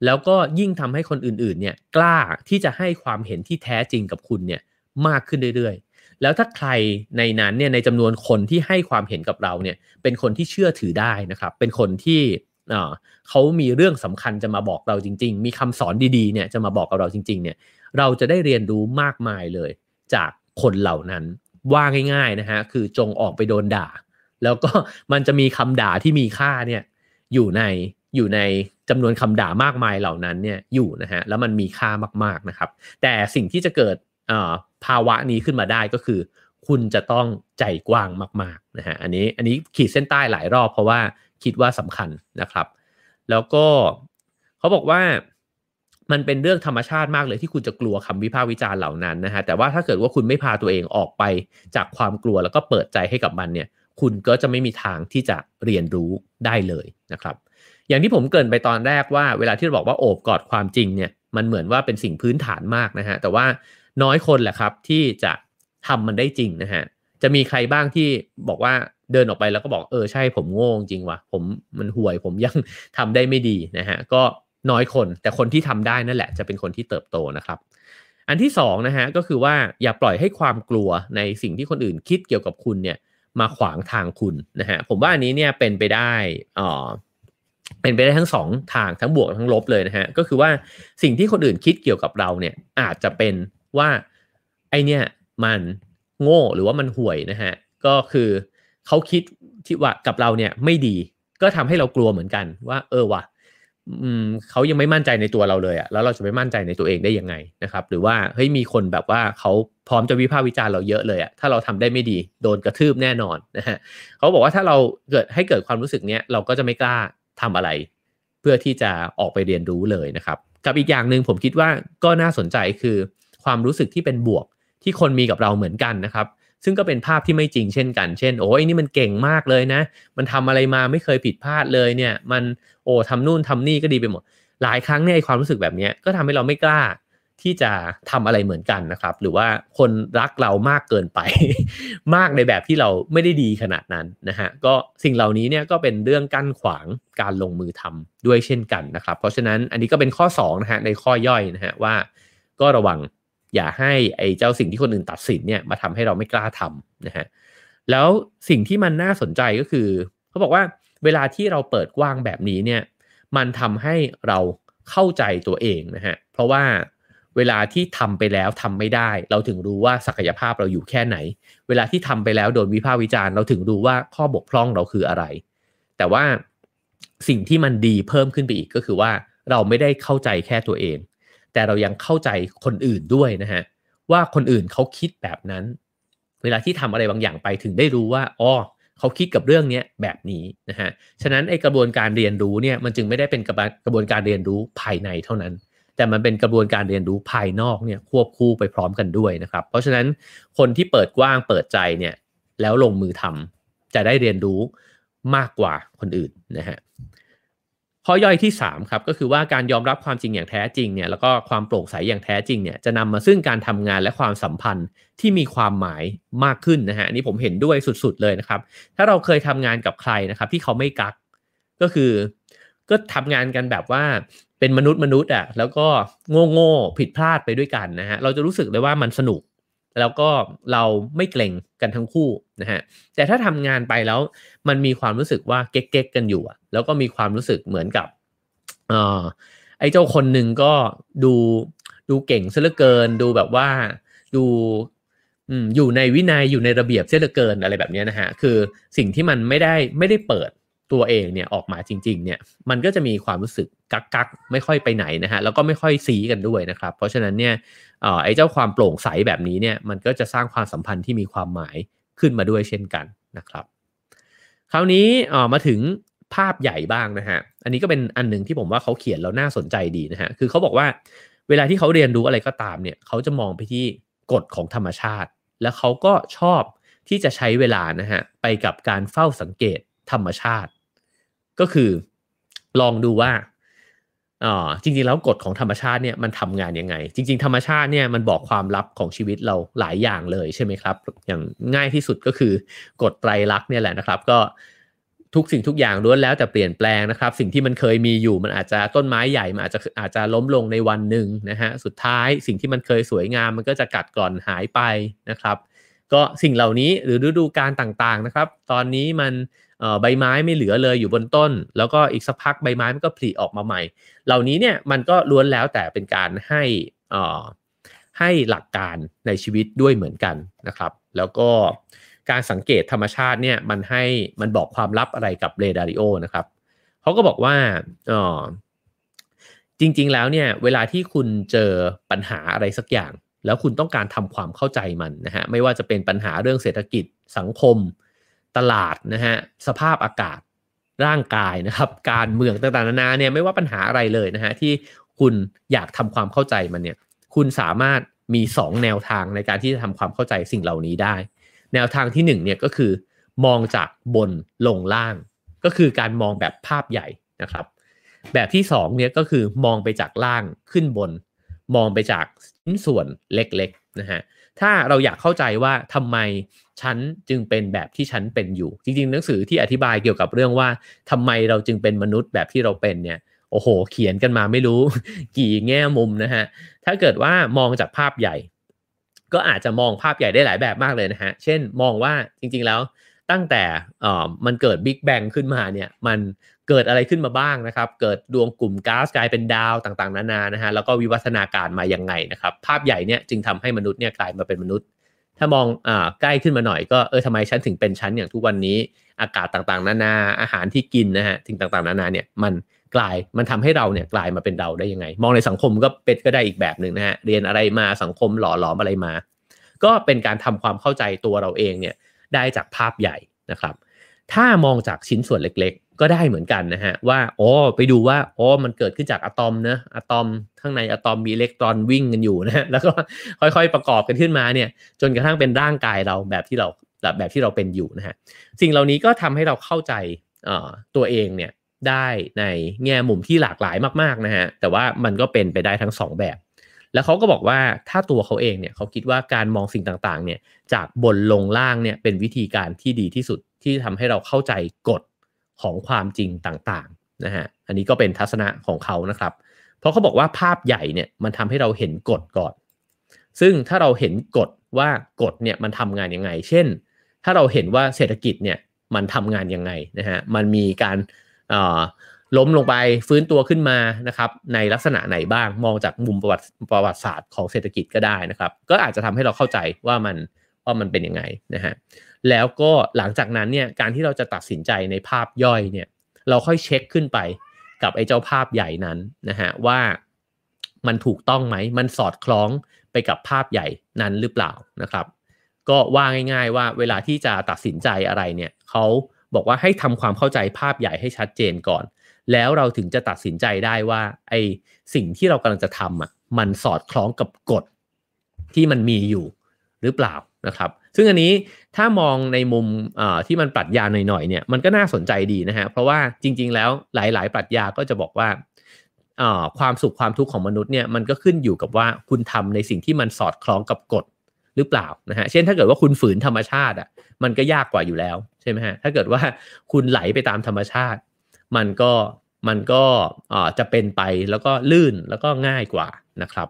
แล้วก็ยิ่งทำให้คนอื่นๆเนี่ยกล้าที่จะให้ความเห็นที่แท้จริงกับคุณเนี่ยมากขึ้นเรื่อยๆ แล้วถ้าใครในนั้นเนี่ยในจำนวนคนที่ให้ความเห็นกับเราเนี่ยเป็นคนที่เชื่อถือได้นะครับ เป็นคนที่ เขามีเรื่องสำคัญจะมาบอกเราจริง ๆ มีคำสอนดีๆเนี่ยจะมาบอกกับเราจริง ๆ เนี่ย เราจะได้เรียนรู้มากมายเลย จากคนเหล่านั้นว่าง่ายๆนะฮะคือจงออกไปโดนด่า แล้วก็มันจะมีคำด่าที่มีค่าเนี่ยอยู่ในอยู่ในจำนวนคำด่ามากมายเหล่านั้นเนี่ยอยู่นะฮะแล้วมันมีค่ามากๆนะครับ แต่สิ่งที่จะเกิดภาวะนี้ขึ้นมาได้ก็คือ คุณจะต้องใจกว้างมากๆนะฮะอันนี้อันนี้ขีดเส้นใต้หลายรอบเพราะว่า คิดว่าสำคัญนะครับ แล้วก็เขาบอกว่ามันเป็นเรื่องธรรมชาติมากเลยที่คุณจะกลัวคำวิพากษ์วิจารณ์เหล่านั้นนะฮะแต่ว่าถ้าเกิดว่าคุณไม่พาตัวเองออกไปจากความกลัวแล้วก็เปิดใจให้กับมันเนี่ย คุณก็จะไม่มีทางที่จะเรียนรู้ได้เลยนะครับ อย่างที่ผมเกินไปตอนแรกว่าเวลาที่เราบอกว่าโอบกอดความจริงเนี่ยมันเหมือนว่าเป็นสิ่งพื้นฐานมากนะฮะแต่ว่าน้อยคนแหละครับที่จะทำมันได้จริงนะฮะจะมีใครบ้างที่บอกว่า เดินออกไปแล้วก็บอกเออใช่ผมโง่จริงวะผมมันห่วยผมยังทำได้ไม่ดีนะฮะก็น้อยคนแต่คนที่ทำได้นั่นแหละ จะเป็นคนที่เติบโตนะครับ อันที่สองนะฮะก็คือว่าอย่าปล่อยให้ความกลัวในสิ่งที่คนอื่นคิดเกี่ยวกับคุณเนี่ยมาขวางทางคุณนะฮะผมว่าอันนี้เนี่ยเป็นไปได้อ่อเป็นไปได้ทั้งสองทางทั้งบวกทั้งลบเลยนะฮะก็คือว่าสิ่งที่คนอื่นคิดเกี่ยวกับเราเนี่ยอาจจะเป็นว่าไอเนี่ยมันโง่หรือว่ามันห่วยนะฮะก็คือ เขาคิดที่ว่ากับเราเนี่ยไม่ดี ก็ทำให้เรากลัวเหมือนกันว่า เออว่ะเขายังไม่มั่นใจในตัวเราเลยอะแล้วเราจะไปมั่นใจในตัวเองได้ยังไงนะครับ หรือว่าเฮ้ยมีคนแบบว่าเขาพร้อมจะวิพากษ์วิจารณ์เราเยอะเลยอะถ้าเราทำได้ไม่ดีโดนกระทืบแน่นอนนะฮะเขาบอกว่าถ้าเราเกิดให้เกิดความรู้สึกเนี้ยเราก็จะไม่กล้าทำอะไร เพื่อที่จะออกไปเรียนรู้เลยนะครับ กับอีกอย่างหนึ่งผมคิดว่าก็น่าสนใจคือความรู้สึกที่เป็นบวกที่คนมีกับเราเหมือนกันนะครับ ซึ่งก็เป็นภาพที่ไม่จริงเช่นกัน เช่น โอ้ยนี่มันเก่งมากเลยนะ มันทำอะไรมาไม่เคยผิดพลาดเลยเนี่ย มันโอ้ทำนู่นทำนี่ก็ดีไปหมด หลายครั้งเนี่ยความรู้สึกแบบนี้ก็ทำให้เราไม่กล้าที่จะทำอะไรเหมือนกันนะครับ หรือว่าคนรักเรามากเกินไป มากในแบบที่เราไม่ได้ดีขนาดนั้นนะฮะก็สิ่งเหล่านี้เนี่ยก็เป็นเรื่องกั้นขวางการลงมือทำด้วยเช่นกันนะครับ เพราะฉะนั้นอันนี้ก็เป็นข้อ2นะฮะในข้อย่อยนะฮะว่า ก็ระวัง อย่าให้ไอ้เจ้าสิ่งที่คนอื่นตัดสินเนี่ยมาทำให้เราไม่กล้าทำนะฮะแล้วสิ่งที่มันน่าสนใจก็คือเขาบอกว่าเวลาที่เราเปิดกว้างแบบนี้เนี่ยมันทำให้เราเข้าใจตัวเองนะฮะเพราะว่าเวลาที่ทำไปแล้วทำไม่ได้ เราถึงรู้ว่าศักยภาพเราอยู่แค่ไหน เวลาที่ทำไปแล้วโดนวิพากษ์วิจารณ์เราถึงรู้ว่าข้อบกพร่องเราคืออะไร แต่ว่าสิ่งที่มันดีเพิ่มขึ้นไปอีกก็คือว่าเราไม่ได้เข้าใจแค่ตัวเอง แต่เรายังเข้าใจคนอื่นด้วยนะฮะว่าคนอื่นเขาคิดแบบนั้น เวลาที่ทำอะไรบางอย่างไปถึงได้รู้ว่าอ๋อเขาคิดกับเรื่องนี้แบบนี้นะฮะฉะนั้นไอกระบวนการเรียนรู้เนี่ยมันจึงไม่ได้เป็นกระกระบวนการเรียนรู้ภายในเท่านั้น แต่มันเป็นกระบวนการเรียนรู้ภายนอกเนี่ยควบคู่ไปพร้อมกันด้วยนะครับ เพราะฉะนั้นคนที่เปิดกว้างเปิดใจเนี่ยแล้วลงมือทำจะได้เรียนรู้มากกว่าคนอื่นนะฮะ ข้อย่อยที่ 3 ครับ ก็คือว่าการยอมรับความจริงอย่างแท้จริงเนี่ยแล้วก็ความโปร่งใสอย่างแท้จริงเนี่ยจะนำมาซึ่งการทำงานและความสัมพันธ์ที่มีความหมายมากขึ้นนะฮะนี่ผมเห็นด้วยสุดๆเลยนะครับ ถ้าเราเคยทำงานกับใครนะครับที่เขาไม่กักก็คือ ก็ทำงานกันแบบว่าเป็นมนุษย์มนุษย์อะแล้วก็โง่โง่ผิดพลาดไปด้วยกันนะฮะเราจะรู้สึกเลยว่ามันสนุก แล้วก็เราไม่เกรงกันทั้งคู่นะฮะแต่ถ้าทำงานไปแล้วมันมีความรู้สึกว่าเก๊กๆกันอยู่อะแล้วก็มีความรู้สึกเหมือนกับออไอ้เจ้าคนหนึ่งก็ดูดูเก่งเสียเหลือเกิน ดูแบบว่าดูอืมอยู่ในวินัยอยู่ในระเบียบเสียเหลือเกินอะไรแบบนี้นะฮะคือสิ่งที่มันไม่ได้ไม่ได้เปิด ตัวเองเนี่ยออกมาจริง ๆ เนี่ยมันก็จะมีความรู้สึกกักกักไม่ค่อยไปไหนนะฮะแล้วก็ไม่ค่อยซีกันด้วยนะครับ เพราะฉะนั้นเนี่ยไอ้เจ้าความโปร่งใสแบบนี้เนี่ยมันก็จะสร้างความสัมพันธ์ที่มีความหมายขึ้นมาด้วยเช่นกันนะครับ คราวนี้มาถึงภาพใหญ่บ้างนะฮะอันนี้ก็เป็นอันหนึ่งที่ผมว่าเขาเขียนแล้วน่าสนใจดีนะฮะคือเขาบอกว่าเวลาที่เขาเรียนรู้อะไรก็ตามเนี่ยเขาจะมองไปที่กฎของธรรมชาติ แล้วเขาก็ชอบที่จะใช้เวลานะฮะไปกับการเฝ้าสังเกตธรรมชาติ ก็คือลองดูว่าอ๋อจริงๆ แล้วกฎของธรรมชาติเนี่ยมันทำงานยังไง จริง ๆ ธรรมชาติเนี่ยมันบอกความลับของชีวิตเราหลายอย่างเลยใช่ไหมครับ อย่างง่ายที่สุดก็คือกฎไตรลักษณ์เนี่ยแหละนะครับ ก็ทุกสิ่งทุกอย่างล้วนแล้วแต่เปลี่ยนแปลงนะครับ สิ่งที่มันเคยมีอยู่มันอาจจะต้นไม้ใหญ่มันอาจจะอาจจะล้มลงในวันหนึ่งนะฮะสุดท้ายสิ่งที่มันเคยสวยงามมันก็จะกัดกร่อนหายไปนะครับ ก็สิ่งเหล่านี้หรือฤดูกาลต่างๆนะครับ ตอนนี้มัน ใบไม้ไม่เหลือเลยอยู่บนต้น แล้วก็อีกสักพักใบไม้มันก็ผลิออกมาใหม่ เหล่านี้เนี่ยมันก็ล้วนแล้วแต่เป็นการให้ให้หลักการในชีวิตด้วยเหมือนกันนะครับ แล้วก็การสังเกตธรรมชาติเนี่ยมันให้มันบอกความลับอะไรกับเรดาริโอนะครับเขาก็บอกว่าออจริงๆแล้วเนี่ยเวลาที่คุณเจอปัญหาอะไรสักอย่าง แล้วคุณต้องการทำความเข้าใจมันนะฮะไม่ว่าจะเป็นปัญหาเรื่องเศรษฐกิจสังคม ตลาดนะฮะสภาพอากาศร่างกายนะครับการเมืองต่างๆนานาเนี่ยไม่ว่าปัญหาอะไรเลยนะฮะที่คุณอยากทำความเข้าใจมันเนี่ยคุณสามารถมี 2 แนวทางในการที่จะทำความเข้าใจสิ่งเหล่านี้ได้ แนวทางที่1เนี่ยก็คือมองจากบนลงล่าง ก็คือการมองแบบภาพใหญ่นะครับ แบบที่2เนี่ยก็คือมองไปจากล่างขึ้นบน มองไปจากชิ้นส่วนเล็กๆนะฮะถ้าเราอยากเข้าใจว่าทำไม ฉันจึงเป็นแบบที่ฉันเป็นอยู่ จริงๆ หนังสือที่อธิบายเกี่ยวกับเรื่องว่าทำไมเราจึงเป็นมนุษย์แบบที่เราเป็นเนี่ยโอ้โห เขียนกันมาไม่รู้ กี่แง่มุมนะฮะ ถ้าเกิดว่ามองจากภาพใหญ่ ก็อาจจะมองภาพใหญ่ได้หลายแบบมากเลยนะฮะ เช่นมองว่าจริงๆแล้วตั้งแต่มันเกิดบิ๊กแบงขึ้นมาเนี่ยมันเกิดอะไรขึ้นมาบ้างนะครับ เกิดดวงกลุ่มก๊าซกลายเป็นดาวต่างๆ นานานะฮะแล้วก็วิวัฒนาการมายังไงนะครับ ภาพใหญ่เนี่ยจึงทำให้มนุษย์เนี่ยกลายมาเป็นมนุษย์ ถ้ามองอ่าใกล้ขึ้นมาหน่อยก็เออทำไมฉันถึงเป็นฉันอย่างทุกวันนี้ อากาศต่างๆ นานาอาหารที่กินนะฮะสิ่งต่างๆ นานาเนี่ยมันกลายมันทำให้เราเนี่ยกลายมาเป็นเราได้ยังไง มองในสังคมก็เป็นก็ได้อีกแบบหนึ่งนะฮะเรียนอะไรมาสังคมหล่อหลอมอะไรมา ก็เป็นการทำความเข้าใจตัวเราเองเนี่ยได้จากภาพใหญ่นะครับ ถ้ามองจากชิ้นส่วนเล็กๆ ก็ได้เหมือนกันนะฮะว่าอ๋อไปดูว่าอ๋อมันเกิดขึ้นจากอะตอมนะอะตอมข้างในอะตอมมีอิเล็กตรอนวิ่งกันอยู่นะแล้วก็ค่อยๆประกอบกันขึ้นมาเนี่ยจนกระทั่งเป็นร่างกายเราแบบที่เราแบบที่เราเป็นอยู่นะฮะสิ่งเหล่านี้ก็ทำให้เราเข้าใจตัวเองเนี่ยได้ในแง่มุมที่หลากหลายมากๆนะฮะแต่ว่ามันก็เป็นไปได้ทั้ง 2 แบบ แล้วเขาก็บอกว่าถ้าตัวเขาเองเนี่ยเขาคิดว่าการมองสิ่งต่างๆเนี่ยจากบนลงล่างเนี่ยเป็นวิธีการที่ดีที่สุดที่ทำให้เราเข้าใจกฎ ของความจริงต่างๆนะฮะอันนี้ก็เป็นทัศนะของเขานะครับ เพราะเขาบอกว่าภาพใหญ่เนี่ยมันทำให้เราเห็นกฎก่อน ซึ่งถ้าเราเห็นกฎว่ากฎเนี่ยมันทำงานยังไง เช่น ถ้าเราเห็นว่าเศรษฐกิจเนี่ยมันทำงานยังไงนะฮะมันมีการล้มลงไปฟื้นตัวขึ้นมานะครับในลักษณะไหนบ้างมองจากมุมประวัติประวัติศาสตร์ของเศรษฐกิจก็ได้นะครับ ก็อาจจะทำให้เราเข้าใจว่ามัน ว่ามันเป็นยังไงนะฮะแล้วก็หลังจากนั้นเนี่ยการที่เราจะตัดสินใจในภาพย่อยเนี่ยเราค่อยเช็คขึ้นไปกับไอ้เจ้าภาพใหญ่นั้นนะฮะว่ามันถูกต้องไหม มันสอดคล้องไปกับภาพใหญ่นั้นหรือเปล่านะครับ ก็ว่าง่าย ๆ ว่าเวลาที่จะตัดสินใจอะไรเนี่ยเขาบอกว่าให้ทำความเข้าใจภาพใหญ่ให้ชัดเจนก่อน แล้วเราถึงจะตัดสินใจได้ว่าไอสิ่งที่เรากำลังจะทำอะมันสอดคล้องกับกฎที่มันมีอยู่หรือเปล่า นะครับ ซึ่งอันนี้ถ้ามองในมุมที่มันปรัชญาหน่อยๆเนี่ยมันก็น่าสนใจดีนะฮะเพราะว่าจริง ๆ แล้วหลาย ๆ ปรัชญาก็จะบอกว่าความสุขความทุกข์ของมนุษย์เนี่ยมันก็ขึ้นอยู่กับว่าคุณทำในสิ่งที่มันสอดคล้องกับกฎหรือเปล่านะฮะเช่นถ้าเกิดว่าคุณฝืนธรรมชาติอะมันก็ยากกว่าอยู่แล้วใช่ไหมฮะถ้าเกิดว่าคุณไหลไปตามธรรมชาติ มันก็มันก็จะเป็นไปแล้วก็ลื่นแล้วก็ง่ายกว่านะครับ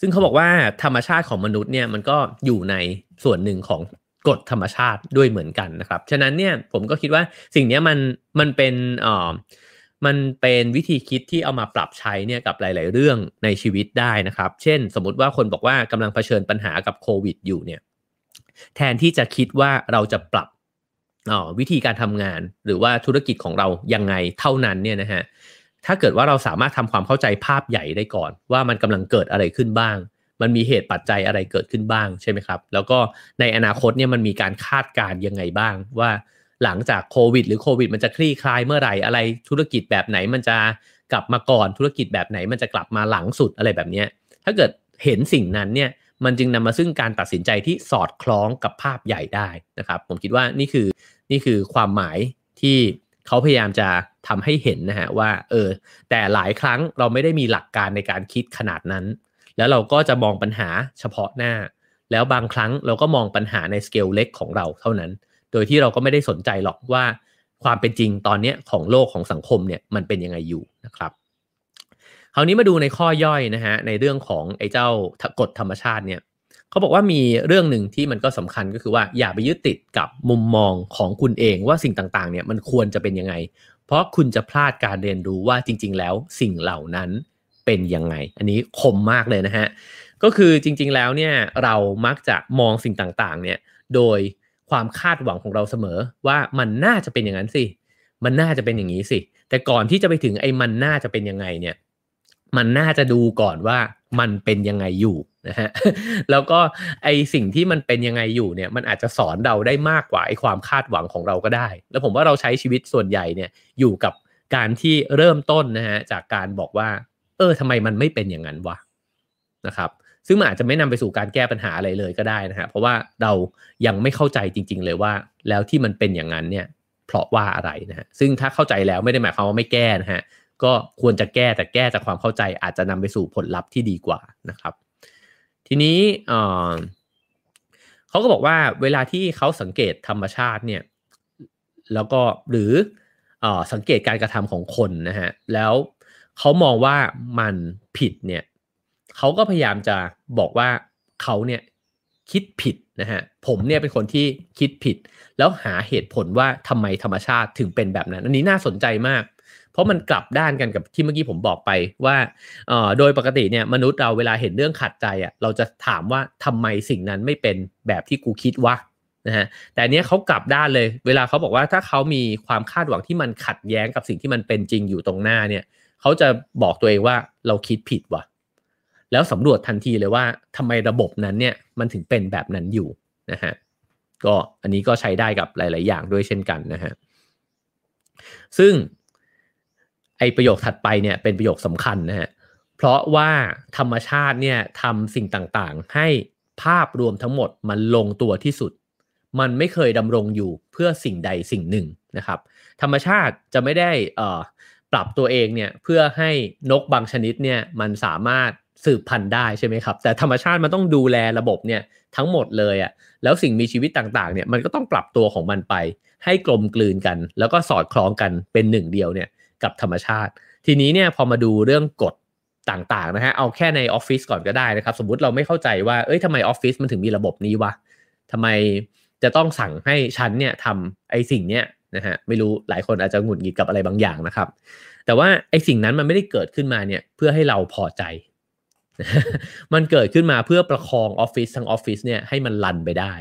ซึ่งเขาบอกว่าธรรมชาติของมนุษย์เนี่ยมันก็อยู่ในส่วนหนึ่งของกฎธรรมชาติด้วยเหมือนกันนะครับ ฉะนั้นเนี่ยผมก็คิดว่าสิ่งนี้มันมันเป็นอ่อมันเป็นวิธีคิดที่เอามาปรับใช้เนี่ยกับหลาย ๆ เรื่องในชีวิตได้นะครับ เช่น สมมติว่าคนบอกว่ากำลังเผชิญปัญหากับโควิดอยู่เนี่ยแทนที่จะคิดว่าเราจะปรับวิธีการทำงานหรือว่าธุรกิจของเรายังไงเท่านั้นเนี่ยนะฮะ ถ้าเกิดว่าเราสามารถทำความเข้าใจภาพใหญ่ได้ก่อน ว่ามันกำลังเกิดอะไรขึ้นบ้าง มันมีเหตุปัจจัยอะไรเกิดขึ้นบ้างใช่ไหมครับ แล้วก็ในอนาคตเนี่ยมันมีการคาดการณ์ยังไงบ้าง ว่าหลังจากโควิด หรือโควิด มันจะคลี่คลายเมื่อไหร่อะไรธุรกิจแบบไหนมันจะกลับมาก่อนธุรกิจแบบไหน มันจะกลับมาหลังสุดอะไรแบบนี้ถ้าเกิดเห็นสิ่งนั้นเนี่ยมันจึงนำมาซึ่งการตัดสินใจที่สอดคล้องกับภาพใหญ่ได้นะครับ ผมคิดว่านี่คือนี่คือความหมายที่ เขาพยายามจะทำให้เห็นนะฮะว่าเออแต่หลายครั้งเราไม่ได้มีหลักการในการคิดขนาดนั้น แล้วเราก็จะมองปัญหาเฉพาะหน้า แล้วบางครั้งเราก็มองปัญหาในสเกลเล็กของเราเท่านั้น โดยที่เราก็ไม่ได้สนใจหรอกว่าความเป็นจริงตอนนี้ของโลกของสังคมเนี่ยมันเป็นยังไงอยู่นะครับคราวนี้มาดูในข้อย่อยนะฮะในเรื่องของไอ้เจ้ากฎธรรมชาติเนี่ย เขาบอกว่ามีเรื่องหนึ่งที่มันก็สำคัญก็คือว่าอย่าไปยึดติดกับมุมมองของคุณเองว่าสิ่งต่างๆเนี่ยมันควรจะเป็นยังไง เพราะคุณจะพลาดการเรียนรู้ว่าจริง ๆ แล้วสิ่งเหล่านั้นเป็นยังไง อันนี้คมมากเลยนะฮะก็คือจริง ๆ แล้วเนี่ยเรามักจะมองสิ่งต่างๆเนี่ยโดยความคาดหวังของเราเสมอว่ามันน่าจะเป็นอย่างนั้นสิ มันน่าจะเป็นอย่างนี้สิ แต่ก่อนที่จะไปถึงไอ้มันน่าจะเป็นยังไงเนี่ย มันน่าจะดูก่อนว่ามันเป็นยังไงอยู่ นะฮะแล้วก็ไอสิ่งที่มันเป็นยังไงอยู่เนี่ยมันอาจจะสอนเราได้มากกว่าไอความคาดหวังของเราก็ได้ แล้วผมว่าเราใช้ชีวิตส่วนใหญ่เนี่ยอยู่กับการที่เริ่มต้นนะฮะจากการบอกว่า เออทำไมมันไม่เป็นอย่างนั้นวะนะครับซึ่งมันอาจจะไม่นำไปสู่การแก้ปัญหาอะไรเลยก็ได้นะฮะเพราะว่าเรายังไม่เข้าใจจริง ๆ เลยว่า แล้วที่มันเป็นอย่างนั้นเนี่ยเพราะว่าอะไรนะฮะซึ่งถ้าเข้าใจแล้วไม่ได้หมายความว่าไม่แก้นะฮะก็ควรจะแก้แต่แก้จากความเข้าใจอาจจะนำไปสู่ผลลัพธ์ที่ดีกว่านะครับ ทีนี้เขาก็บอกว่าเวลาที่เขาสังเกตธรรมชาติเนี่ยแล้วก็หรืออสังเกตการกระทำของคนนะฮะแล้วเขามองว่ามันผิดเนี่ยเขาก็พยายามจะบอกว่าเขาเนี่ยคิดผิดนะฮะผมเนี่ยเป็นคนที่คิดผิด แล้วหาเหตุผลว่าทำไมธรรมชาติถึงเป็นแบบนั้น อันนี้น่าสนใจมาก เพราะมันกลับด้านกันกับที่เมื่อกี้ผมบอกไปว่าโดยปกติเนี่ยมนุษย์เราเวลาเห็นเรื่องขัดใจอะเราจะถามว่าทำไมสิ่งนั้นไม่เป็นแบบที่กูคิดวะนะฮะแต่เนี้ยเขากลับด้านเลย เวลาเขาบอกว่าถ้าเขามีความคาดหวังที่มันขัดแย้งกับสิ่งที่มันเป็นจริงอยู่ตรงหน้าเนี่ยเขาจะบอกตัวเองว่าเราคิดผิดวะแล้วสำรวจทันทีเลยว่าทำไมระบบนั้นเนี่ยมันถึงเป็นแบบนั้นอยู่นะฮะก็อันนี้ก็ใช้ได้กับหลาย ๆ อย่างด้วยเช่นกันนะฮะซึ่ง ไอประโยคถัดไปเนี่ยเป็นประโยคสำคัญนะฮะเพราะว่าธรรมชาติเนี่ยทำสิ่งต่างๆ ให้ภาพรวมทั้งหมดมันลงตัวที่สุด มันไม่เคยดำรงอยู่เพื่อสิ่งใดสิ่งหนึ่งนะครับ ธรรมชาติจะไม่ได้ปรับตัวเองเนี่ยเพื่อให้นกบางชนิดเนี่ยมันสามารถสืบพันธุ์ได้ใช่ไหมครับ แต่ธรรมชาติมันต้องดูแลระบบเนี่ยทั้งหมดเลยอะ่ะแล้วสิ่งมีชีวิตต่างๆเนี่ยมันก็ต้องปรับตัวของมันไป ให้กลมกลืนกัน แล้วก็สอดคล้องกันเป็นหนึ่งเดียวเนี่ย กับธรรมชาติ ทีนี้เนี่ยพอมาดูเรื่องกฎต่างๆนะฮะเอาแค่ในออฟฟิศก่อนก็ได้นะครับ สมมติเราไม่เข้าใจว่าเอ้ยทำไมออฟฟิศมันถึงมีระบบนี้วะทำไมจะต้องสั่งให้ฉันเนี่ยทำไอ้สิ่งเนี้ยนะฮะไม่รู้หลายคนอาจจะหงุดหงิดกับอะไรบางอย่างนะครับ แต่ว่าไอ้สิ่งนั้นมันไม่ได้เกิดขึ้นมาเนี่ยเพื่อให้เราพอใจ มันเกิดขึ้นมาเพื่อประคองออฟฟิศทั้งออฟฟิศเนี่ยให้มันลันไปได้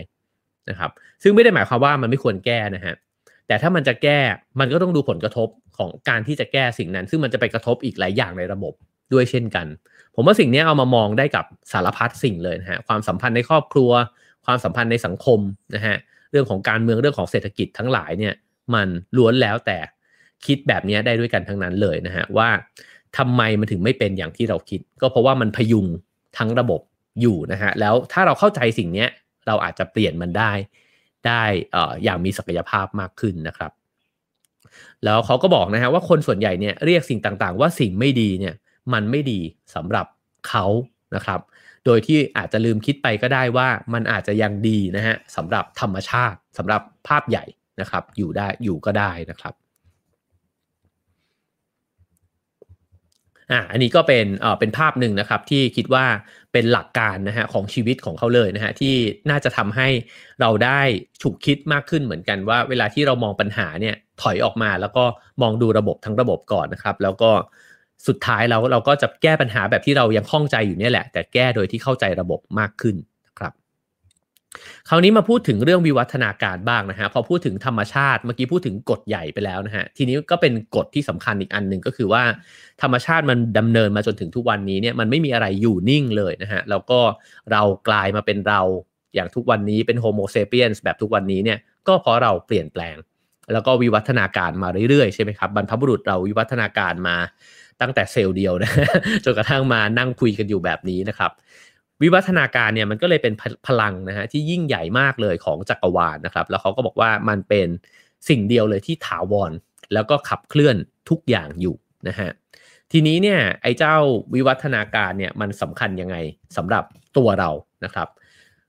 นะครับ ซึ่งไม่ได้หมายความว่ามันไม่ควรแก้นะฮะ แต่ถ้ามันจะแก้มันก็ต้องดูผลกระทบของการที่จะแก้สิ่งนั้น ซึ่งมันจะไปกระทบอีกหลายอย่างในระบบด้วยเช่นกัน ผมว่าสิ่งนี้เอามามองได้กับสารพัดสิ่งเลยนะฮะความสัมพันธ์ในครอบครัว ความสัมพันธ์ในสังคมนะฮะเรื่องของการเมืองเรื่องของเศรษฐกิจทั้งหลายเนี่ยมันล้วนแล้วแต่คิดแบบนี้ได้ด้วยกันทั้งนั้นเลยนะฮะว่าทำไมมันถึงไม่เป็นอย่างที่เราคิด ก็เพราะว่ามันพยุงทั้งระบบอยู่นะฮะแล้วถ้าเราเข้าใจสิ่งนี้เราอาจจะเปลี่ยนมันได้ ได้อย่างมีศักยภาพมากขึ้นนะครับ แล้วเขาก็บอกนะฮะว่าคนส่วนใหญ่เนี่ยเรียกสิ่งต่างๆ ว่าสิ่งไม่ดีเนี่ยมันไม่ดีสำหรับเขานะครับ โดยที่อาจจะลืมคิดไปก็ได้ว่ามันอาจจะยังดีนะฮะสำหรับธรรมชาติสำหรับภาพใหญ่นะครับ อยู่ได้อยู่ก็ได้นะครับอะอันนี้ก็เป็นเอ่อเป็นภาพหนึ่งนะครับที่คิดว่า เป็นหลักการนะฮะของชีวิตของเขาเลยนะฮะที่น่าจะทำให้เราได้ฉุกคิดมากขึ้นเหมือนกันว่า เวลาที่เรามองปัญหาเนี่ยถอยออกมาแล้วก็มองดูระบบทั้งระบบก่อนนะครับ แล้วก็สุดท้ายเราเราก็จะแก้ปัญหาแบบที่เรายังคล่องใจอยู่เนี่ยแหละ แต่แก้โดยที่เข้าใจระบบมากขึ้น คราวนี้มาพูดถึงเรื่องวิวัฒนาการบ้างนะฮะพอพูดถึงธรรมชาติเมื่อกี้พูดถึงกฎใหญ่ไปแล้วนะฮะทีนี้ก็เป็นกฎที่สำคัญอีกอันหนึ่งก็คือว่า ธรรมชาติมันดำเนินมาจนถึงทุกวันนี้เนี่ยมันไม่มีอะไรอยู่นิ่งเลยนะฮะแล้วก็เรากลายมาเป็นเราอย่างทุกวันนี้เป็นโฮโมเซเปียนแบบทุกวันนี้เนี่ยก็เพราะเราเปลี่ยนแปลง แล้วก็วิวัฒนาการมาเรื่อยๆใช่ไหมครับบรรพบุรุษเราวิวัฒนาการมาตั้งแต่เซลล์เดียวนะจนกระทั่งมานั่งคุยกันอยู่แบบนี้นะครับ วิวัฒนาการเนี่ยมันก็เลยเป็นพลังนะฮะที่ยิ่งใหญ่มากเลยของจักรวาลนะครับ แล้วเขาก็บอกว่ามันเป็นสิ่งเดียวเลยที่ถาวร แล้วก็ขับเคลื่อนทุกอย่างอยู่นะฮะทีนี้เนี่ยไอ้เจ้าวิวัฒนาการเนี่ยมันสำคัญยังไงสำหรับตัวเรานะครับ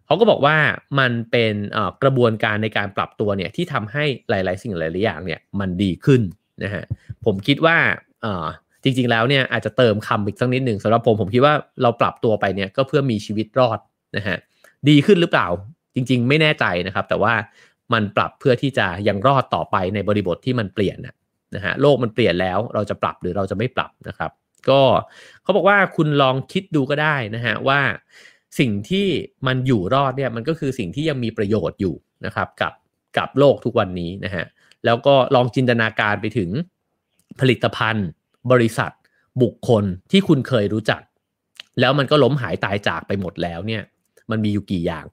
เขาก็บอกว่ามันเป็นกระบวนการในการปรับตัวเนี่ยที่ทำให้หลาย ๆ สิ่งหลาย ๆ อย่างเนี่ยมันดีขึ้นนะฮะผมคิดว่า จริง ๆ แล้วเนี่ยอาจจะเติมคำอีกสักนิดหนึ่งสำหรับผมผมคิดว่าเราปรับตัวไปเนี่ยก็เพื่อมีชีวิตรอดนะฮะดีขึ้นหรือเปล่า จริง ๆ ไม่แน่ใจนะครับ แต่ว่ามันปรับเพื่อที่จะยังรอดต่อไปในบริบทที่มันเปลี่ยนนะฮะโลกมันเปลี่ยนแล้วเราจะปรับหรือเราจะไม่ปรับนะครับ ก็เขาบอกว่าคุณลองคิดดูก็ได้นะฮะว่าสิ่งที่มันอยู่รอดเนี่ยมันก็คือสิ่งที่ยังมีประโยชน์อยู่นะครับกับกับโลกทุกวันนี้นะฮะแล้วก็ลองจินตนาการไปถึงผลิตภัณฑ์ บริษัทบุคคลที่คุณเคยรู้จัก แล้วมันก็ล้มหายตายจากไปหมดแล้วเนี่ย มันมีอยู่กี่อย่าง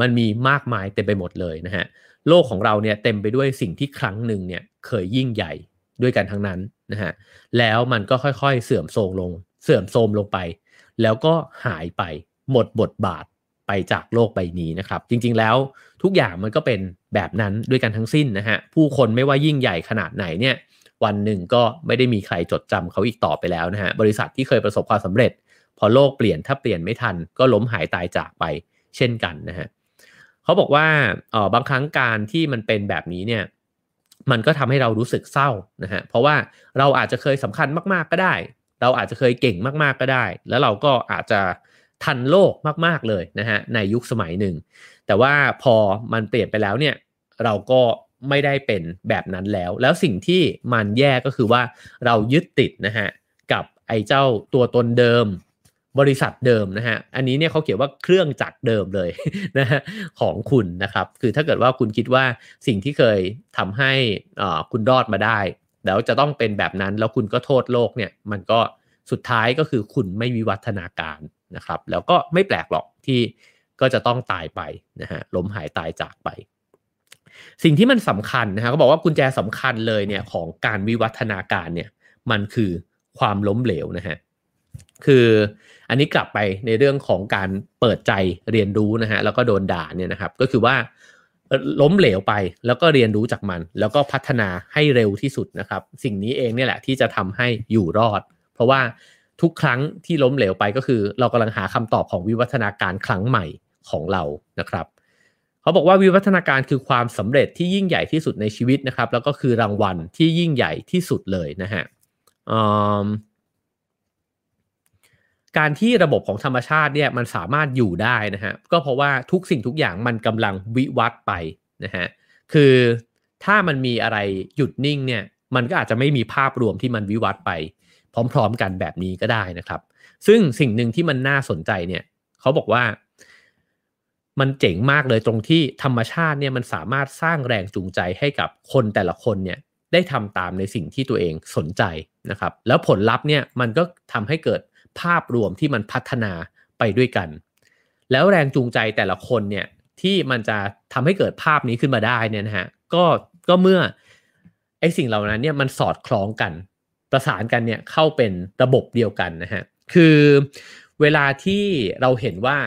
มันมีมากมายเต็มไปหมดเลยนะฮะโลกของเราเนี่ยเต็มไปด้วยสิ่งที่ครั้งหนึ่งเนี่ยเคยยิ่งใหญ่ด้วยกันทั้งนั้นนะฮะแล้วมันก็ค่อยๆเสื่อมโทรมลง เสื่อมโทรมลงไป แล้วก็หายไปหมดบทบาทไปจากโลกใบนี้นะครับ จริงๆแล้วทุกอย่างมันก็เป็นแบบนั้นด้วยกันทั้งสิ้นนะฮะผู้คนไม่ว่ายิ่งใหญ่ขนาดไหนเนี่ย วันหนึ่งก็ไม่ได้มีใครจดจำเขาอีกต่อไปแล้วนะฮะบริษัทที่เคยประสบความสำเร็จ พอโลกเปลี่ยนถ้าเปลี่ยนไม่ทันก็ล้มหายตายจากไปเช่นกันนะฮะเขาบอกว่าเออบางครั้งการที่มันเป็นแบบนี้เนี่ยมันก็ทำให้เรารู้สึกเศร้านะฮะเพราะว่าเราอาจจะเคยสำคัญมากๆก็ได้ เราอาจจะเคยเก่งมากๆก็ได้ แล้วเราก็อาจจะทันโลกมากๆเลยนะฮะในยุคสมัยหนึ่ง แต่ว่าพอมันเปลี่ยนไปแล้วเนี่ยเราก็ ไม่ได้เป็นแบบนั้นแล้ว แล้วสิ่งที่มันแย่ก็คือว่าเรายึดติดนะฮะกับไอ้เจ้าตัวตนเดิมบริษัทเดิมนะฮะ อันนี้เนี่ยเขาเขียนว่าเครื่องจักรเดิมเลยนะฮะของคุณนะครับ คือถ้าเกิดว่าคุณคิดว่าสิ่งที่เคยทำให้อ่าคุณรอดมาได้ แล้วจะต้องเป็นแบบนั้นแล้วคุณก็โทษโลกเนี่ย มันก็สุดท้ายก็คือคุณไม่มีวัฒนาการนะครับ แล้วก็ไม่แปลกหรอกที่ก็จะต้องตายไปนะฮะล้มหายตายจากไป สิ่งที่มันสำคัญนะฮะเขาบอกว่ากุญแจสำคัญเลยเนี่ยของการวิวัฒนาการเนี่ยมันคือความล้มเหลวนะฮะคืออันนี้กลับไปในเรื่องของการเปิดใจเรียนรู้นะฮะแล้วก็โดนด่าเนี่ยนะครับก็คือว่าล้มเหลวไปแล้วก็เรียนรู้จากมัน แล้วก็พัฒนาให้เร็วที่สุดนะครับ สิ่งนี้เองเนี่ยแหละที่จะทำให้อยู่รอด เพราะว่าทุกครั้งที่ล้มเหลวไปก็คือ เรากำลังหาคำตอบของวิวัฒนาการครั้งใหม่ของเรานะครับ เขาบอกว่าวิวัฒนาการคือความสำเร็จที่ยิ่งใหญ่ที่สุดในชีวิตนะครับ แล้วก็คือรางวัลที่ยิ่งใหญ่ที่สุดเลยนะฮะการที่ระบบของธรรมชาติเนี่ยมันสามารถอยู่ได้นะฮะก็เพราะว่าทุกสิ่งทุกอย่างมันกำลังวิวัฒน์ไปนะฮะคือถ้ามันมีอะไรหยุดนิ่งเนี่ยมันก็อาจจะไม่มีภาพรวมที่มันวิวัฒน์ไปพร้อม ๆ กันแบบนี้ก็ได้นะครับ ซึ่งสิ่งหนึ่งที่มันน่าสนใจเนี่ยเขาบอกว่า มันเจ๋งมากเลยตรงที่ธรรมชาติเนี่ยมันสามารถสร้างแรงจูงใจให้กับคนแต่ละคนเนี่ยได้ทำตามในสิ่งที่ตัวเองสนใจนะครับ แล้วผลลัพธ์เนี่ยมันก็ทำให้เกิดภาพรวมที่มันพัฒนาไปด้วยกัน แล้วแรงจูงใจแต่ละคนเนี่ยที่มันจะทำให้เกิดภาพนี้ขึ้นมาได้เนี่ยนะฮะก็ก็เมื่อไอ้สิ่งเหล่านั้นเนี่ยมันสอดคล้องกันประสานกันเนี่ยเข้าเป็นระบบเดียวกันนะฮะคือเวลาที่เราเห็นว่า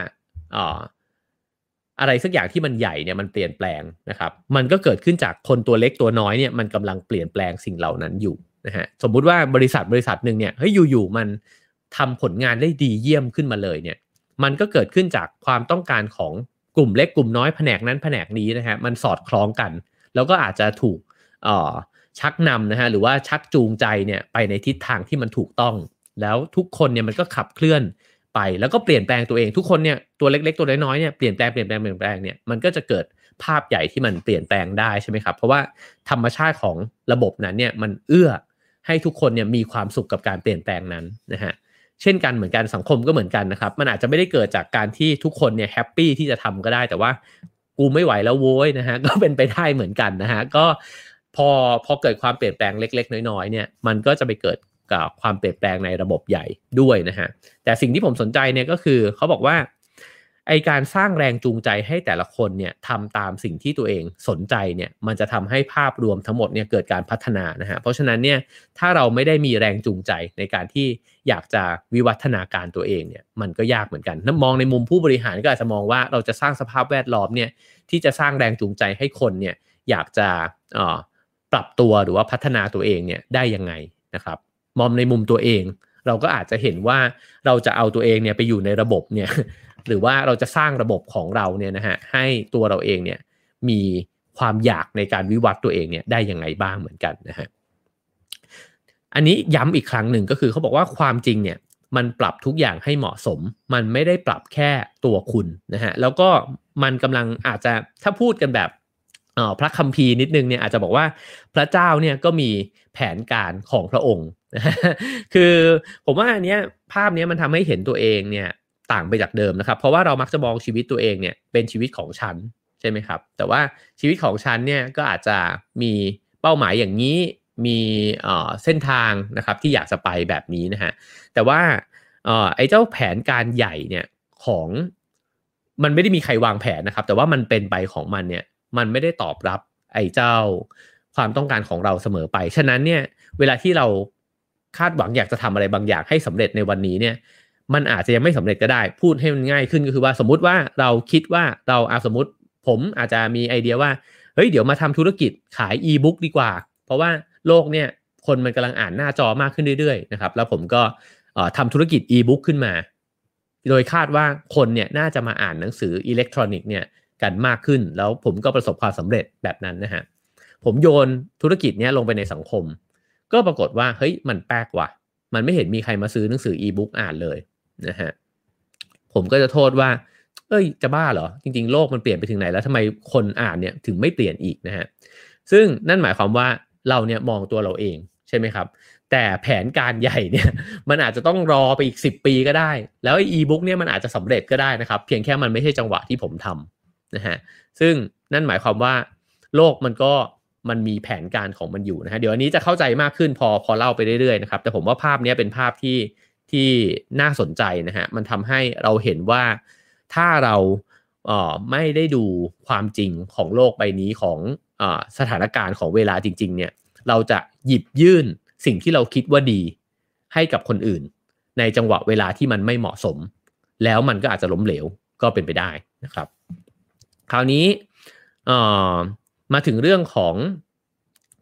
อะไรสักอย่างที่มันใหญ่เนี่ยมันเปลี่ยนแปลงนะครับ มันก็เกิดขึ้นจากคนตัวเล็กตัวน้อยเนี่ยมันกำลังเปลี่ยนแปลงสิ่งเหล่านั้นอยู่นะฮะสมมุติว่าบริษัทบริษัทหนึ่งเนี่ยเฮ้ยอยู่ๆมันทำผลงานได้ดีเยี่ยมขึ้นมาเลยเนี่ย มันก็เกิดขึ้นจากความต้องการของกลุ่มเล็กกลุ่มน้อยแผนกนั้นแผนกนี้นะฮะมันสอดคล้องกัน แล้วก็อาจจะถูกชักนำนะฮะหรือว่าชักจูงใจเนี่ยไปในทิศทางที่มันถูกต้อง แล้วทุกคนเนี่ยมันก็ขับเคลื่อน ไปแล้วก็เปลี่ยนแปลงตัวเองทุกคนเนี่ยตัวเล็กๆตัวน้อยๆเนี่ยเปลี่ยนแปลงเปลี่ยนแปลงเปลี่ยนแปลงเนี่ยมันก็จะเกิดภาพใหญ่ที่มันเปลี่ยนแปลงได้ใช่ไหมครับเพราะว่าธรรมชาติของระบบนั้นเนี่ยมันเอื้อให้ทุกคนเนี่ยมีความสุขกับการเปลี่ยนแปลงนั้นนะฮะเช่นกันเหมือนกันสังคมก็เหมือนกันนะครับมันอาจจะไม่ได้เกิดจากการที่ทุกคนเนี่ยแฮปปี้ที่จะทำก็ได้แต่ว่ากูไม่ไหวแล้วโว้ยนะฮะก็เป็นไปได้เหมือนกันนะฮะก็พอพอเกิดความเปลี่ยนแปลงเล็ก ๆ น้อยๆเนี่ยมันก็จะไปเกิด ความเปลี่ยนแปลงในระบบใหญ่ด้วยนะฮะแต่สิ่งที่ผมสนใจเนี่ยก็คือเขาบอกว่าไอการสร้างแรงจูงใจให้แต่ละคนเนี่ยทำตามสิ่งที่ตัวเองสนใจเนี่ยมันจะทำให้ภาพรวมทั้งหมดเนี่ยเกิดการพัฒนานะฮะเพราะฉะนั้นเนี่ยถ้าเราไม่ได้มีแรงจูงใจในการที่อยากจะวิวัฒนาการตัวเองเนี่ยมันก็ยากเหมือนกันมองในมุมผู้บริหารก็อาจจะมองว่าเราจะสร้างสภาพแวดล้อมเนี่ยที่จะสร้างแรงจูงใจให้คนเนี่ยอยากจะปรับตัวหรือว่าพัฒนาตัวเองเนี่ยได้ยังไงนะครับ มองในมุมตัวเอง เราก็อาจจะเห็นว่าเราจะเอาตัวเองเนี่ยไปอยู่ในระบบเนี่ยหรือว่าเราจะสร้างระบบของเราเนี่ยนะฮะให้ตัวเราเองเนี่ยมีความอยากในการวิวัฒน์ตัวเองเนี่ยได้ยังไงบ้างเหมือนกันนะฮะอันนี้ย้ำอีกครั้งหนึ่งก็คือเขาบอกว่าความจริงเนี่ยมันปรับทุกอย่างให้เหมาะสม มันไม่ได้ปรับแค่ตัวคุณนะฮะแล้วก็มันกำลังอาจจะถ้าพูดกันแบบพระคัมภีร์นิดนึงเนี่ยอาจจะบอกว่าพระเจ้าเนี่ยก็มีแผนการของพระองค์ คือผมว่าอันเนี้ยภาพนี้มันทำให้เห็นตัวเองเนี่ยต่างไปจากเดิมนะครับ เพราะว่าเรามักจะมองชีวิตตัวเองเนี่ยเป็นชีวิตของฉันใช่ไหมครับ แต่ว่าชีวิตของฉันเนี่ยก็อาจจะมีเป้าหมายอย่างนี้มีเส้นทางนะครับที่อยากจะไปแบบนี้นะฮะแต่ว่าไอ้เจ้าแผนการใหญ่เนี่ยของมันไม่ได้มีใครวางแผนนะครับ แต่ว่ามันเป็นไปของมันเนี่ยมันไม่ได้ตอบรับไอ้เจ้าความต้องการของเราเสมอไป ฉะนั้นเนี่ยเวลาที่เรา คาดหวังอยากจะทำอะไรบางอย่างให้สำเร็จในวันนี้เนี่ย มันอาจจะยังไม่สำเร็จก็ได้ พูดให้มันง่ายขึ้นก็คือว่าสมมุติว่าเราคิดว่าเราอาสมมติผมอาจจะมีไอเดียว่าเฮ้ยเดี๋ยวมาทำธุรกิจขายอีบุ๊กดีกว่า เพราะว่าโลกเนี่ยคนมันกำลังอ่านหน้าจอมากขึ้นเรื่อยๆนะครับแล้วผมก็ทำธุรกิจอีบุ๊กขึ้นมา โดยคาดว่าคนเนี่ยน่าจะมาอ่านหนังสืออิเล็กทรอนิกส์เนี่ยกันมากขึ้น แล้วผมก็ประสบความสำเร็จแบบนั้นนะฮะผมโยนธุรกิจเนี้ยลงไปในสังคม ก็ปรากฏว่าเฮ้ยมันแปลกว่ะ มันไม่เห็นมีใครมาซื้อหนังสืออีบุ๊กอ่านเลยนะฮะผมก็จะโทษว่า เอ้ยจะบ้าเหรอ จริง ๆ โลกมันเปลี่ยนไปถึงไหนแล้วทำไมคนอ่านเนี่ยถึงไม่เปลี่ยนอีกนะฮะซึ่งนั่นหมายความว่าเราเนี่ยมองตัวเราเองใช่ไหมครับ แต่แผนการใหญ่เนี่ยมันอาจจะต้องรอไปอีก 10 ปีก็ได้ แล้วอีบุ๊กเนี่ยมันอาจจะสำเร็จก็ได้นะครับ เพียงแค่มันไม่ใช่จังหวะที่ผมทำนะฮะซึ่งนั่นหมายความว่าโลกมันก็ มันมีแผนการของมันอยู่นะฮะเดี๋ยวอันนี้จะเข้าใจมากขึ้นพอพอเล่าไปเรื่อยๆนะครับแต่ผมว่าภาพนี้เป็นภาพที่ที่น่าสนใจนะฮะมันทำให้เราเห็นว่าถ้าเราเอ่อไม่ได้ดูความจริงของโลกใบนี้ของอสถานการณ์ของเวลาจริง ๆ เนี่ย เราจะหยิบยื่นสิ่งที่เราคิดว่าดีให้กับคนอื่น ในจังหวะเวลาที่มันไม่เหมาะสม แล้วมันก็อาจจะล้มเหลวก็เป็นไปได้นะครับ คราวนี้ มาถึงเรื่องของ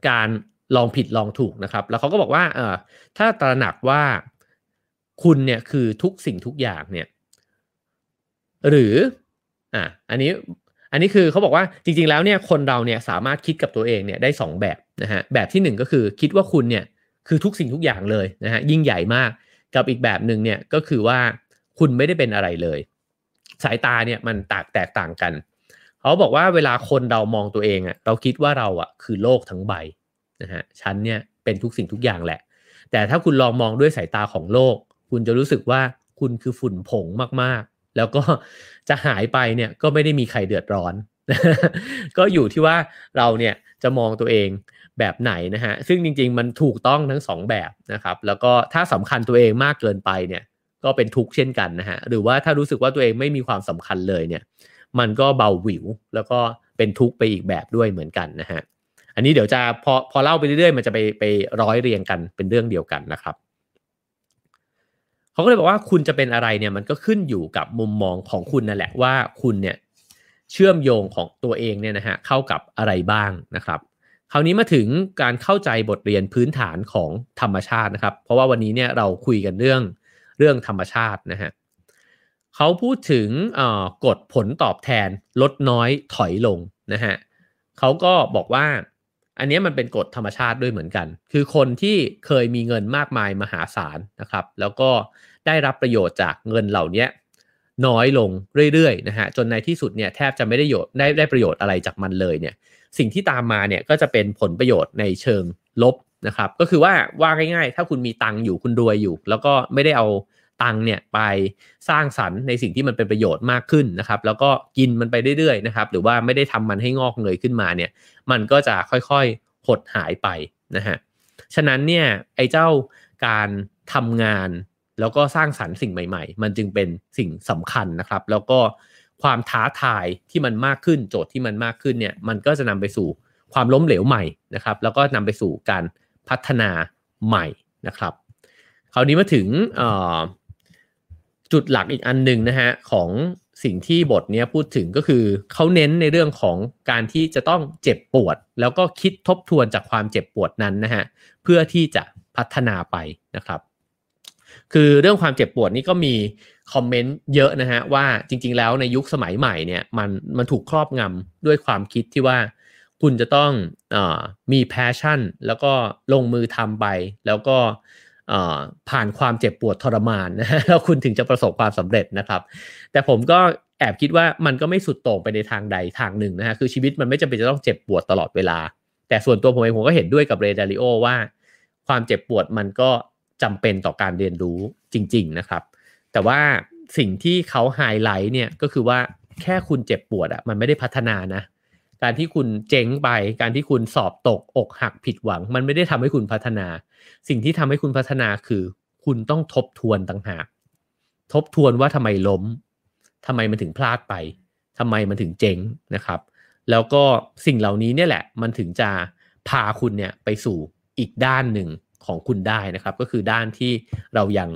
การลองผิดลองถูกนะครับ แล้วเขาก็บอกว่าเออถ้าตระหนักว่าคุณเนี่ยคือทุกสิ่งทุกอย่างเนี่ย หรืออะอันนี้อันนี้คือเขาบอกว่าจริง ๆ แล้วเนี่ยคนเราเนี่ยสามารถคิดกับตัวเองเนี่ยได้ 2 แบบนะฮะแบบที่ 1 ก็คือคิดว่าคุณเนี่ยคือทุกสิ่งทุกอย่างเลยนะฮะยิ่งใหญ่มากกับอีกแบบหนึ่งเนี่ยก็คือว่าคุณไม่ได้เป็นอะไรเลย สายตาเนี่ยมันแตกแตกต่างกัน เขาบอกว่าเวลาคนเรามองตัวเองอะเราคิดว่าเราอะคือโลกทั้งใบนะฮะฉันเนี่ยเป็นทุกสิ่งทุกอย่างแหละ แต่ถ้าคุณลองมองด้วยสายตาของโลก คุณจะรู้สึกว่าคุณคือฝุ่นผงมากๆ แล้วก็จะหายไปเนี่ยก็ไม่ได้มีใครเดือดร้อน ก็อยู่ที่ว่าเราเนี่ยจะมองตัวเองแบบไหนนะฮะซึ่งจริงๆ มันถูกต้องทั้งสองแบบนะครับ แล้วก็ถ้าสำคัญตัวเองมากเกินไปเนี่ยก็เป็นทุกข์เช่นกันนะฮะหรือว่าถ้ารู้สึกว่าตัวเองไม่มีความสำคัญเลยเนี่ย มันก็เบาหวิว แล้วก็เป็นทุกข์ไปอีกแบบด้วยเหมือนกันนะฮะอันนี้เดี๋ยวจะพอพอเล่าไปเรื่อยๆ มันจะไปไปร้อยเรียงกันเป็นเรื่องเดียวกันนะครับเขาก็เลยบอกว่าคุณจะเป็นอะไรเนี่ยมันก็ขึ้นอยู่กับมุมมองของคุณนั่นแหละว่าคุณเนี่ยเชื่อมโยงของตัวเองเนี่ยนะฮะเข้ากับอะไรบ้างนะครับ คราวนี้มาถึงการเข้าใจบทเรียนพื้นฐานของธรรมชาตินะครับ เพราะว่าวันนี้เนี่ยเราคุยกันเรื่องเรื่องธรรมชาตินะฮะ เขาพูดถึงกฎผลตอบแทนลดน้อยถอยลงนะฮะเขาก็บอกว่าอันนี้มันเป็นกฎธรรมชาติด้วยเหมือนกัน คือคนที่เคยมีเงินมากมายมหาศาลนะครับ แล้วก็ได้รับประโยชน์จากเงินเหล่านี้น้อยลงเรื่อยๆนะฮะจนในที่สุดเนี่ยแทบจะไม่ได้โยชน์ได้ได้ประโยชน์อะไรจากมันเลยเนี่ยสิ่งที่ตามมาเนี่ยก็จะเป็นผลประโยชน์ในเชิงลบนะครับ ก็คือว่าว่าง่ายๆ ถ้าคุณมีตังค์อยู่คุณรวยอยู่ แล้วก็ไม่ได้เอา ตังเนี่ยไปสร้างสรรค์ในสิ่งที่มันเป็นประโยชน์มากขึ้นนะครับ แล้วก็กินมันไปเรื่อยๆนะครับ หรือว่าไม่ได้ทำมันให้งอกเงยขึ้นมาเนี่ย มันก็จะค่อยๆหดหายไปนะฮะ ฉะนั้นเนี่ยไอ้เจ้าการทำงานแล้วก็สร้างสรรค์สิ่งใหม่ๆ มันจึงเป็นสิ่งสำคัญนะครับ แล้วก็ความท้าทายที่มันมากขึ้นโจทย์ที่มันมากขึ้นเนี่ย มันก็จะนำไปสู่ความล้มเหลวใหม่นะครับ แล้วก็นำไปสู่การพัฒนาใหม่นะครับ คราวนี้มาถึง จุดหลักอีกอันหนึ่งนะฮะของสิ่งที่บทนี้พูดถึงก็คือเขาเน้นในเรื่องของการที่จะต้องเจ็บปวด แล้วก็คิดทบทวนจากความเจ็บปวดนั้นนะฮะเพื่อที่จะพัฒนาไปนะครับ คือเรื่องความเจ็บปวดนี่ก็มีคอมเมนต์เยอะนะฮะว่าจริง ๆ แล้วในยุคสมัยใหม่เนี่ยมันมันถูกครอบงำด้วยความคิดที่ว่าคุณจะต้องอมีแพชชั่น แล้วก็ลงมือทำไปแล้วก็ ผ่านความเจ็บปวดทรมานนะแล้วคุณถึงจะประสบความสำเร็จนะครับ แต่ผมก็แอบคิดว่ามันก็ไม่สุดโต่งไปในทางใดทางหนึ่งนะฮะคือชีวิตมันไม่จำเป็นจะต้องเจ็บปวดตลอดเวลา แต่ส่วนตัวผมเองผมก็เห็นด้วยกับเรดาริโอว่า ความเจ็บปวดมันก็จำเป็นต่อการเรียนรู้จริง ๆนะครับ แต่ว่าสิ่งที่เขาไฮไลท์เนี่ยก็คือว่าแค่คุณเจ็บปวดอะมันไม่ได้พัฒนานะ การที่คุณเจ๊งไป การที่คุณสอบตกอกหักผิดหวัง มันไม่ได้ทำให้คุณพัฒนา สิ่งที่ทำให้คุณพัฒนาคือ คุณต้องทบทวนต่างหาก ทบทวนว่าทำไมล้มทำไมมันถึงพลาดไปทำไมมันถึงเจ๊งนะครับ แล้วก็สิ่งเหล่านี้เนี่ยแหละ มันถึงจะพาคุณเนี่ยไปสู่อีกด้านหนึ่งของคุณได้นะครับ ก็คือด้านที่เรายัง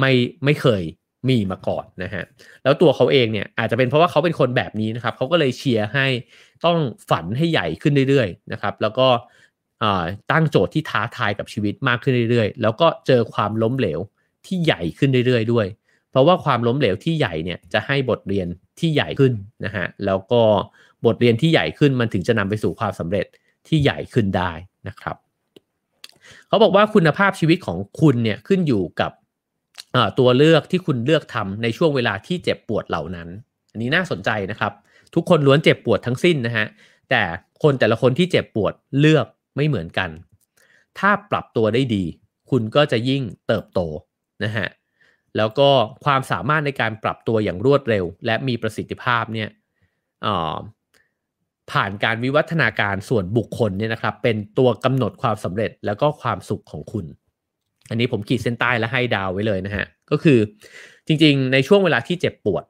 ไม่ไม่เคยมีมาก่อนนะฮะ แล้วตัวเขาเองเนี่ยอาจจะเป็นเพราะว่าเขาเป็นคนแบบนี้นะครับ เขาก็เลยเชียร์ให้ ต้องฝันให้ใหญ่ขึ้นเรื่อยๆนะครับ แล้วก็ตั้งโจทย์ที่ท้าทายกับชีวิตมากขึ้นเรื่อยๆ แล้วก็เจอความล้มเหลวที่ใหญ่ขึ้นเรื่อยๆด้วย เพราะว่าความล้มเหลวที่ใหญ่เนี่ยจะให้บทเรียนที่ใหญ่ขึ้นนะฮะ แล้วก็บทเรียนที่ใหญ่ขึ้นมันถึงจะนำไปสู่ความสำเร็จที่ใหญ่ขึ้นได้นะครับ เขาบอกว่าคุณภาพชีวิตของคุณเนี่ยขึ้นอยู่กับตัวเลือกที่คุณเลือกทำในช่วงเวลาที่เจ็บปวดเหล่านั้น อันนี้น่าสนใจนะครับ ทุกคนล้วนเจ็บปวดทั้งสิ้นนะฮะ แต่คนแต่ละคนที่เจ็บปวดเลือกไม่เหมือนกัน ถ้าปรับตัวได้ดี คุณก็จะยิ่งเติบโตนะฮะ แล้วก็ความสามารถในการปรับตัวอย่างรวดเร็ว และมีประสิทธิภาพเนี่ยผ่านการวิวัฒนาการส่วนบุคคลเนี่ยนะครับ เป็นตัวกำหนดความสำเร็จแล้วก็ความสุขของคุณ อันนี้ผมขีดเส้นใต้และให้ดาวไว้เลยนะฮะ ก็คือจริงๆ ในช่วงเวลาที่เจ็บปวด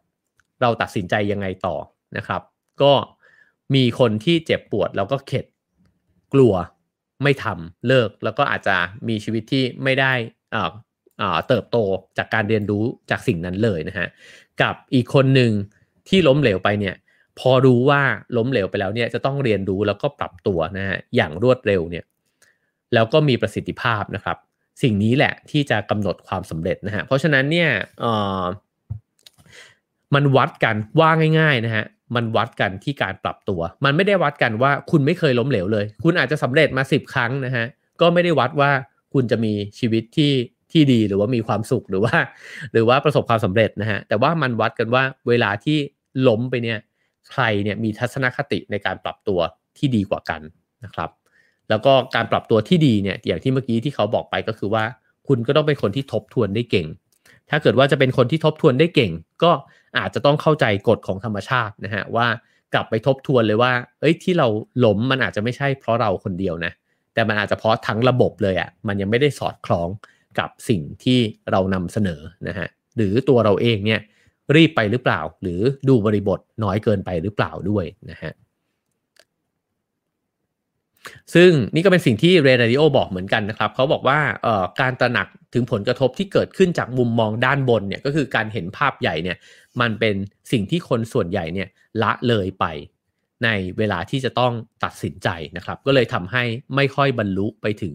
เราตัดสินใจยังไงต่อ นะครับ ก็มีคนที่เจ็บปวดแล้วก็เข็ดกลัวไม่ทำเลิก แล้วก็อาจจะมีชีวิตที่ไม่ได้เติบโตจากการเรียนรู้จากสิ่งนั้นเลยนะฮะกับอีกคนหนึ่งที่ล้มเหลวไปเนี่ยพอรู้ว่าล้มเหลวไปแล้วเนี่ยจะต้องเรียนรู้แล้วก็ปรับตัวนะฮะอย่างรวดเร็วเนี่ยแล้วก็มีประสิทธิภาพนะครับ สิ่งนี้แหละที่จะกำหนดความสำเร็จนะฮะเพราะฉะนั้นเนี่ยมันวัดกันว่าง่ายๆนะฮะ มันวัดกันที่การปรับตัว มันไม่ได้วัดกันว่าคุณไม่เคยล้มเหลวเลย คุณอาจจะสำเร็จมาสิบครั้งนะฮะ ก็ไม่ได้วัดว่าคุณจะมีชีวิตที่ที่ดีหรือว่ามีความสุขหรือว่า หรือว่าประสบความสำเร็จนะฮะ แต่ว่ามันวัดกันว่าเวลาที่ล้มไปเนี่ยใครเนี่ยมีทัศนคติในการปรับตัวที่ดีกว่ากันนะครับ แล้วก็การปรับตัวที่ดีเนี่ยอย่างที่เมื่อกี้ที่เขาบอกไปก็คือว่า คุณก็ต้องเป็นคนที่ทบทวนได้เก่ง ถ้าเกิดว่าจะเป็นคนที่ทบทวนได้เก่ง ก็ อาจจะต้องเข้าใจกฎของธรรมชาตินะฮะว่ากลับไปทบทวนเลยว่า เอ้ยที่เราหลมมันอาจจะไม่ใช่เพราะเราคนเดียวนะ แต่มันอาจจะเพราะทั้งระบบเลยอะ่ะ มันยังไม่ได้สอดคล้องกับสิ่งที่เรานำเสนอนะฮะ หรือตัวเราเองเนี่ยรีบไปหรือเปล่า หรือดูบริบทน้อยเกินไปหรือเปล่าด้วยนะฮะ ซึ่งนี่ก็เป็นสิ่งที่เรดาริโอบอกเหมือนกันนะครับ เขาบอกว่าการตระหนักถึงผลกระทบที่เกิดขึ้นจากมุมมองด้านบนเนี่ยก็คือการเห็นภาพใหญ่เนี่ย มันเป็นสิ่งที่คนส่วนใหญ่เนี่ยละเลยไป ในเวลาที่จะต้องตัดสินใจนะครับ ก็เลยทำให้ไม่ค่อยบรรลุไปถึง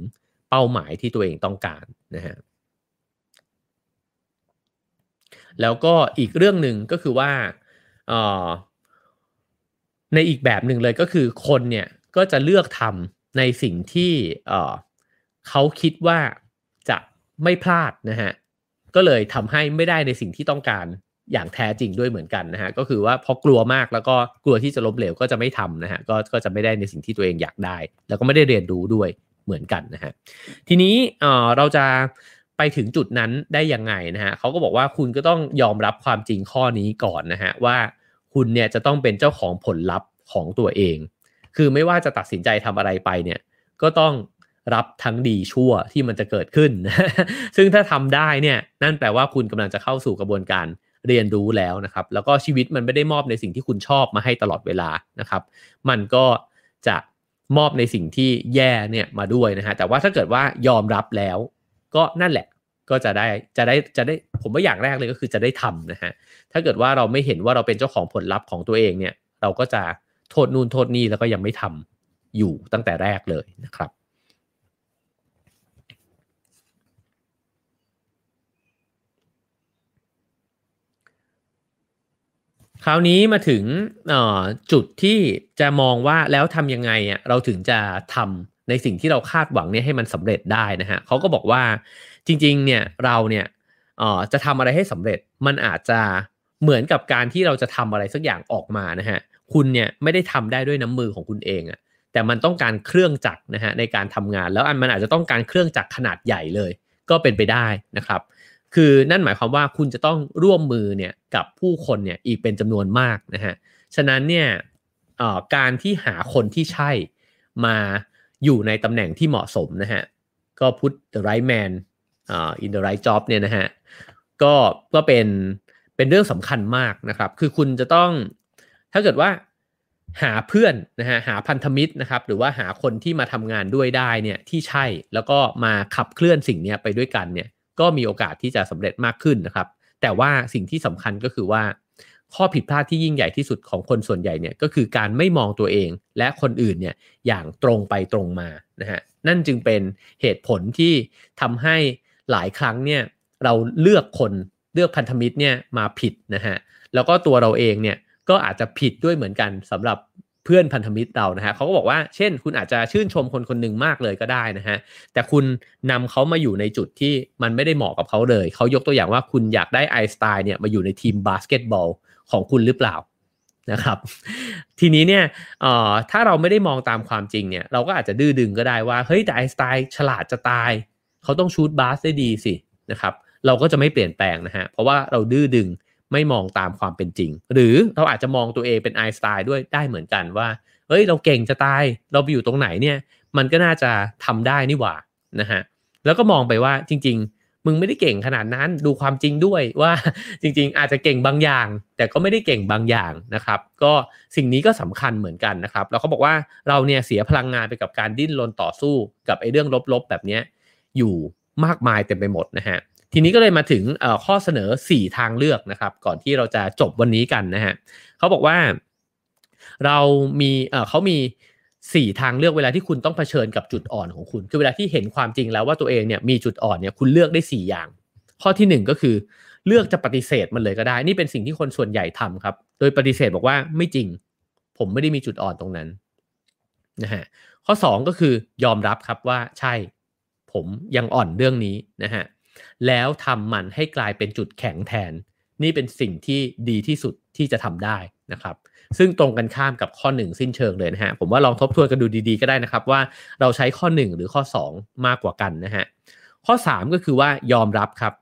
เป้าหมายที่ตัวเองต้องการนะฮะแล้วก็อีกเรื่องหนึ่งก็คือว่าในอีกแบบหนึ่งเลยก็คือคนเนี่ยก็จะเลือกทำในสิ่งที่เขาคิดว่าจะไม่พลาดนะฮะก็เลยทำให้ไม่ได้ในสิ่งที่ต้องการ อย่างแท้จริงด้วยเหมือนกันนะฮะก็คือว่าพอกลัวมากแล้วก็กลัวที่จะล้มเหลวก็จะไม่ทำนะฮะก็ก็จะไม่ได้ในสิ่งที่ตัวเองอยากได้ แล้วก็ไม่ได้เรียนรู้ด้วยเหมือนกันนะฮะทีนี้เราจะไปถึงจุดนั้นได้ยังไงนะฮะเขาก็บอกว่าคุณก็ต้องยอมรับความจริงข้อนี้ก่อนนะฮะว่าคุณเนี่ยจะต้องเป็นเจ้าของผลลัพธ์ของตัวเอง คือไม่ว่าจะตัดสินใจทำอะไรไปเนี่ยก็ต้องรับทั้งดีชั่วที่มันจะเกิดขึ้น ซึ่งถ้าทำได้เนี่ยนั่นแปลว่าคุณกำลังจะเข้าสู่กระบวนการ เรียนรู้แล้วนะครับ แล้วก็ชีวิตมันไม่ได้มอบในสิ่งที่คุณชอบมาให้ตลอดเวลานะครับ มันก็จะมอบในสิ่งที่แย่เนี่ยมาด้วยนะฮะแต่ว่าถ้าเกิดว่ายอมรับแล้ว ก็นั่นแหละก็จะได้จะได้จะได้ผมว่าอย่างแรกเลยก็คือจะได้ทำนะฮะถ้าเกิดว่าเราไม่เห็นว่าเราเป็นเจ้าของผลลัพธ์ของตัวเองเนี่ย เราก็จะโทษนู่นโทษนี่แล้วก็ยังไม่ทำอยู่ตั้งแต่แรกเลยนะครับ คราวนี้มาถึงจุดที่จะมองว่าแล้วทำยังไงอะเราถึงจะทำในสิ่งที่เราคาดหวังเนี่ยให้มันสำเร็จได้นะฮะเขาก็บอกว่าจริงๆเนี่ยเราเนี่ยจะทำอะไรให้สำเร็จมันอาจจะเหมือนกับการที่เราจะทำอะไรสักอย่างออกมานะฮะคุณเนี่ยไม่ได้ทำได้ด้วยน้ำมือของคุณเองอะแต่มันต้องการเครื่องจักรนะฮะในการทำงาน แล้วอันมันอาจจะต้องการเครื่องจักรขนาดใหญ่เลย ก็เป็นไปได้นะครับ คือนั่นหมายความว่าคุณจะต้องร่วมมือเนี่ยกับผู้คนเนี่ยอีกเป็นจำนวนมากนะฮะฉะนั้นเนี่ยการที่หาคนที่ใช่มาอยู่ในตำแหน่งที่เหมาะสมนะฮะก็ put the right man uh, in the right job เนี่ยนะฮะก็ก็เป็นเป็นเรื่องสำคัญมากนะครับ คือคุณจะต้องถ้าเกิดว่าหาเพื่อนนะฮะหาพันธมิตรนะครับ หรือว่าหาคนที่มาทำงานด้วยได้เนี่ยที่ใช่แล้วก็มาขับเคลื่อนสิ่งนี้ไปด้วยกันเนี่ย ก็มีโอกาสที่จะสำเร็จมากขึ้นนะครับ แต่ว่าสิ่งที่สำคัญก็คือว่า ข้อผิดพลาดที่ยิ่งใหญ่ที่สุดของคนส่วนใหญ่เนี่ยก็คือการไม่มองตัวเองและคนอื่นเนี่ยอย่างตรงไปตรงมานะฮะนั่นจึงเป็นเหตุผลที่ทำให้หลายครั้งเนี่ยเราเลือกคนเลือกพันธมิตรเนี่ยมาผิดนะฮะแล้วก็ตัวเราเองเนี่ยก็อาจจะผิดด้วยเหมือนกันสำหรับ เพื่อนพันธมิตรเรานะฮะเขาก็บอกว่าเช่น คุณอาจจะชื่นชมคนคนหนึ่งมากเลยก็ได้นะฮะแต่คุณนำเขามาอยู่ในจุดที่มันไม่ได้เหมาะกับเขาเลยเขายกตัวอย่างว่าคุณอยากได้ไอสไตล์เนี่ยมาอยู่ในทีมบาสเกตบอลของคุณหรือเปล่านะครับทีนี้เนี่ยถ้าเราไม่ได้มองตามความจริงเนี่ยเราก็อาจจะดื้อดึงก็ได้ว่าเฮ้ยแต่ไอสไตล์ฉลาดจะตาย เขาต้องชูดบาสได้ดีสินะครับเราก็จะไม่เปลี่ยนแปลงนะฮะเพราะว่าเราดื้อดึง ไม่มองตามความเป็นจริง หรือเราอาจจะมองตัวเองเป็นไอสไตล์ด้วยได้เหมือนกันว่าเฮ้ยเราเก่งจะตายเราไปอยู่ตรงไหนเนี่ย มันก็น่าจะทำได้นี่หว่านะฮะแล้วก็มองไปว่าจริง ๆ มึงไม่ได้เก่งขนาดนั้นดูความจริงด้วยว่าจริง ๆ อาจจะเก่งบางอย่าง แต่ก็ไม่ได้เก่งบางอย่างนะครับ ก็สิ่งนี้ก็สำคัญเหมือนกันนะครับแล้วเขาบอกว่าเราเนี่ยเสียพลังงานไปกับการดิ้นรนต่อสู้กับไอ้เรื่องลบๆแบบนี้อยู่มากมายเต็มไปหมดนะฮะ ทีนี้ก็เลยมาถึงข้อเสนอ 4 ทางเลือกนะครับ ก่อนที่เราจะจบวันนี้กันนะฮะเขาบอกว่าเรามีเอ่อเขามีสี่ทางเลือกเวลาที่คุณต้องเผชิญกับจุดอ่อนของคุณ คือเวลาที่เห็นความจริงแล้วว่าตัวเองเนี่ยมีจุดอ่อนเนี่ยคุณเลือกได้สี่อย่าง ข้อที่หนึ่งก็คือ เลือกจะปฏิเสธมันเลยก็ได้ นี่เป็นสิ่งที่คนส่วนใหญ่ทำครับ โดยปฏิเสธบอกว่าไม่จริง ผมไม่ได้มีจุดอ่อนตรงนั้นนะฮะข้อสองก็คือยอมรับครับว่าใช่ ผมยังอ่อนเรื่องนี้นะฮะ แล้วทำมันให้กลายเป็นจุดแข็งแทน นี่เป็นสิ่งที่ดีที่สุดที่จะทำได้นะครับ ซึ่งตรงกันข้ามกับข้อ 1 สิ้นเชิงเลยนะฮะ ผมว่าลองทบทวนกันดูดีๆก็ได้นะครับ ว่าเราใช้ข้อ 1 หรือข้อ 2 มากกว่ากันนะฮะ ข้อ 3 ก็คือว่ายอมรับครับ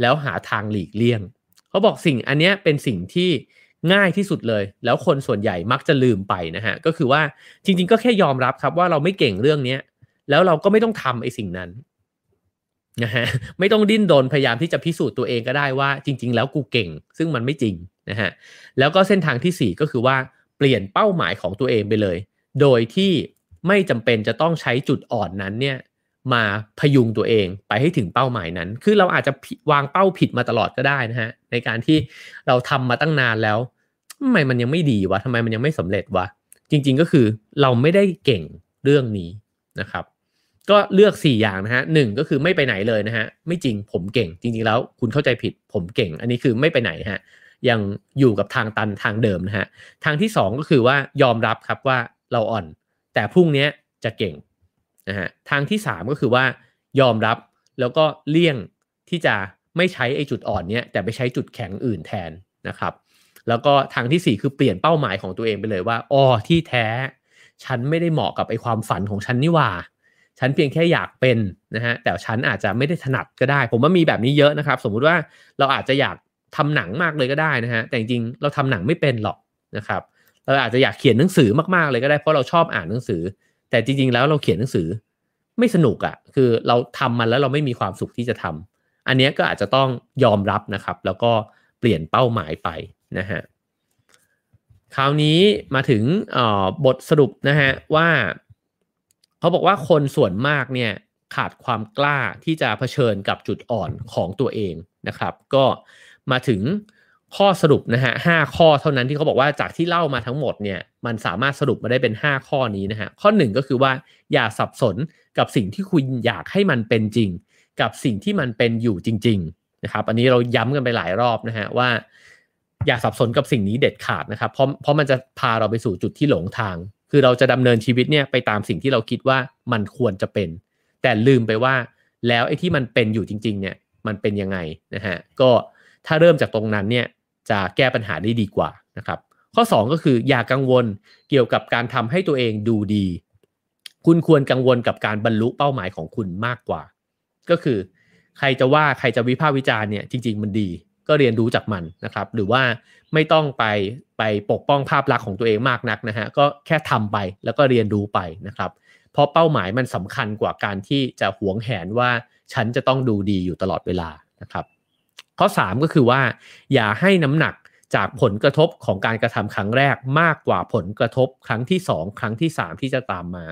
แล้วหาทางหลีกเลี่ยง เขาบอกสิ่งอันนี้เป็นสิ่งที่ง่ายที่สุดเลย แล้วคนส่วนใหญ่มักจะลืมไปนะฮะ ก็คือว่าจริง ๆ ก็แค่ยอมรับครับว่าเราไม่เก่งเรื่องนี้แล้วเราก็ไม่ต้องทำไอ้สิ่งนั้น นะฮะไม่ต้องดิ้นรนพยายามที่จะพิสูจน์ตัวเองก็ได้ว่าจริง ๆ แล้วกูเก่ง ซึ่งมันไม่จริงนะฮะแล้วก็เส้นทางที่ 4 ก็คือว่าเปลี่ยนเป้าหมายของตัวเองไปเลย โดยที่ไม่จำเป็นจะต้องใช้จุดอ่อนนั้นเนี่ยมาพยุงตัวเองไปให้ถึงเป้าหมายนั้น คือเราอาจจะวางเป้าผิดมาตลอดก็ได้นะฮะในการที่เราทำมาตั้งนานแล้วทำไมมันยังไม่ดีวะทำไมมันยังไม่สำเร็จวะจริง ๆ ก็คือเราไม่ได้เก่งเรื่องนี้นะครับ ก็เลือก 4 อย่างนะฮะหนึ่งก็คือไม่ไปไหนเลยนะฮะ ไม่จริงผมเก่งจริงๆแล้ว คุณเข้าใจผิดผมเก่ง อันนี้คือไม่ไปไหนฮะยังอยู่กับทางตันทางเดิมนะฮะทางที่ 2 ก็คือว่ายอมรับครับว่าเราอ่อน แต่พรุ่งนี้จะเก่งนะฮะทางที่ 3 ก็คือว่ายอมรับแล้วก็เลี่ยงที่จะไม่ใช้ไอ้จุดอ่อนเนี้ยแต่ไปใช้จุดแข็งอื่นแทนนะครับ แล้วก็ทางที่ 4 คือเปลี่ยนเป้าหมายของตัวเองไปเลยว่าอ๋อที่แท้ ฉันไม่ได้เหมาะกับไอ้ความฝันของฉันนี่ว่า ฉันเพียงแค่อยากเป็นนะฮะแต่ฉันอาจจะไม่ได้ถนัดก็ได้ ผมว่ามีแบบนี้เยอะนะครับ สมมุติว่าเราอาจจะอยากทำหนังมากเลยก็ได้นะฮะแต่จริงๆเราทำหนังไม่เป็นหรอกนะครับ เราอาจจะอยากเขียนหนังสือมากๆเลยก็ได้ เพราะเราชอบอ่านหนังสือ แต่จริง ๆ แล้วเราเขียนหนังสือไม่สนุกอะ่ะคือเราทำมันแล้วเราไม่มีความสุขที่จะทำอันนี้ก็อาจจะต้องยอมรับนะครับ แล้วก็เปลี่ยนเป้าหมายไปนะฮะคราวนี้มาถึงบทสรุปนะฮะว่า เขาบอกว่าคนส่วนมากเนี่ยขาดความกล้าที่จะเผชิญกับจุดอ่อนของตัวเองนะครับ ก็มาถึงข้อสรุปนะฮะห้าข้อเท่านั้นที่เขาบอกว่าจากที่เล่ามาทั้งหมดเนี่ยมันสามารถสรุปมาได้เป็น 5 ข้อนี้นะฮะข้อหนึ่งก็คือว่าอย่าสับสนกับสิ่งที่คุณอยากให้มันเป็นจริง กับสิ่งที่มันเป็นอยู่จริง ๆนะครับ อันนี้เราย้ำกันไปหลายรอบนะฮะว่า อย่าสับสนกับสิ่งนี้เด็ดขาดนะครับเพราะเพราะมันจะพาเราไปสู่จุดที่หลงทาง คือเราจะดำเนินชีวิตเนี่ยไปตามสิ่งที่เราคิดว่ามันควรจะเป็น แต่ลืมไปว่า แล้วไอ้ที่มันเป็นอยู่จริง ๆ เนี่ยมันเป็นยังไงนะฮะก็ถ้าเริ่มจากตรงนั้นเนี่ยจะแก้ปัญหาได้ดีกว่านะครับ ข้อ 2 ก็คืออย่ากังวลเกี่ยวกับการทำให้ตัวเองดูดี คุณควรกังวลกับการบรรลุเป้าหมายของคุณมากกว่า ก็คือ ใครจะว่าใครจะวิพากษ์วิจารณ์เนี่ยจริง ๆ มันดี ก็เรียนรู้จากมันนะครับ หรือว่าไม่ต้องไปไปปกป้องภาพลักษณ์ของตัวเองมากนักนะฮะก็แค่ทำไปแล้วก็เรียนรู้ไปนะครับ เพราะเป้าหมายมันสำคัญกว่าการที่จะหวงแหนว่าฉันจะต้องดูดีอยู่ตลอดเวลานะครับ ข้อ 3 ก็คือว่า อย่าให้น้ำหนักจากผลกระทบของการกระทำครั้งแรกมากกว่าผลกระทบครั้งที่ 2 ครั้งที่ 3 ที่จะตามมา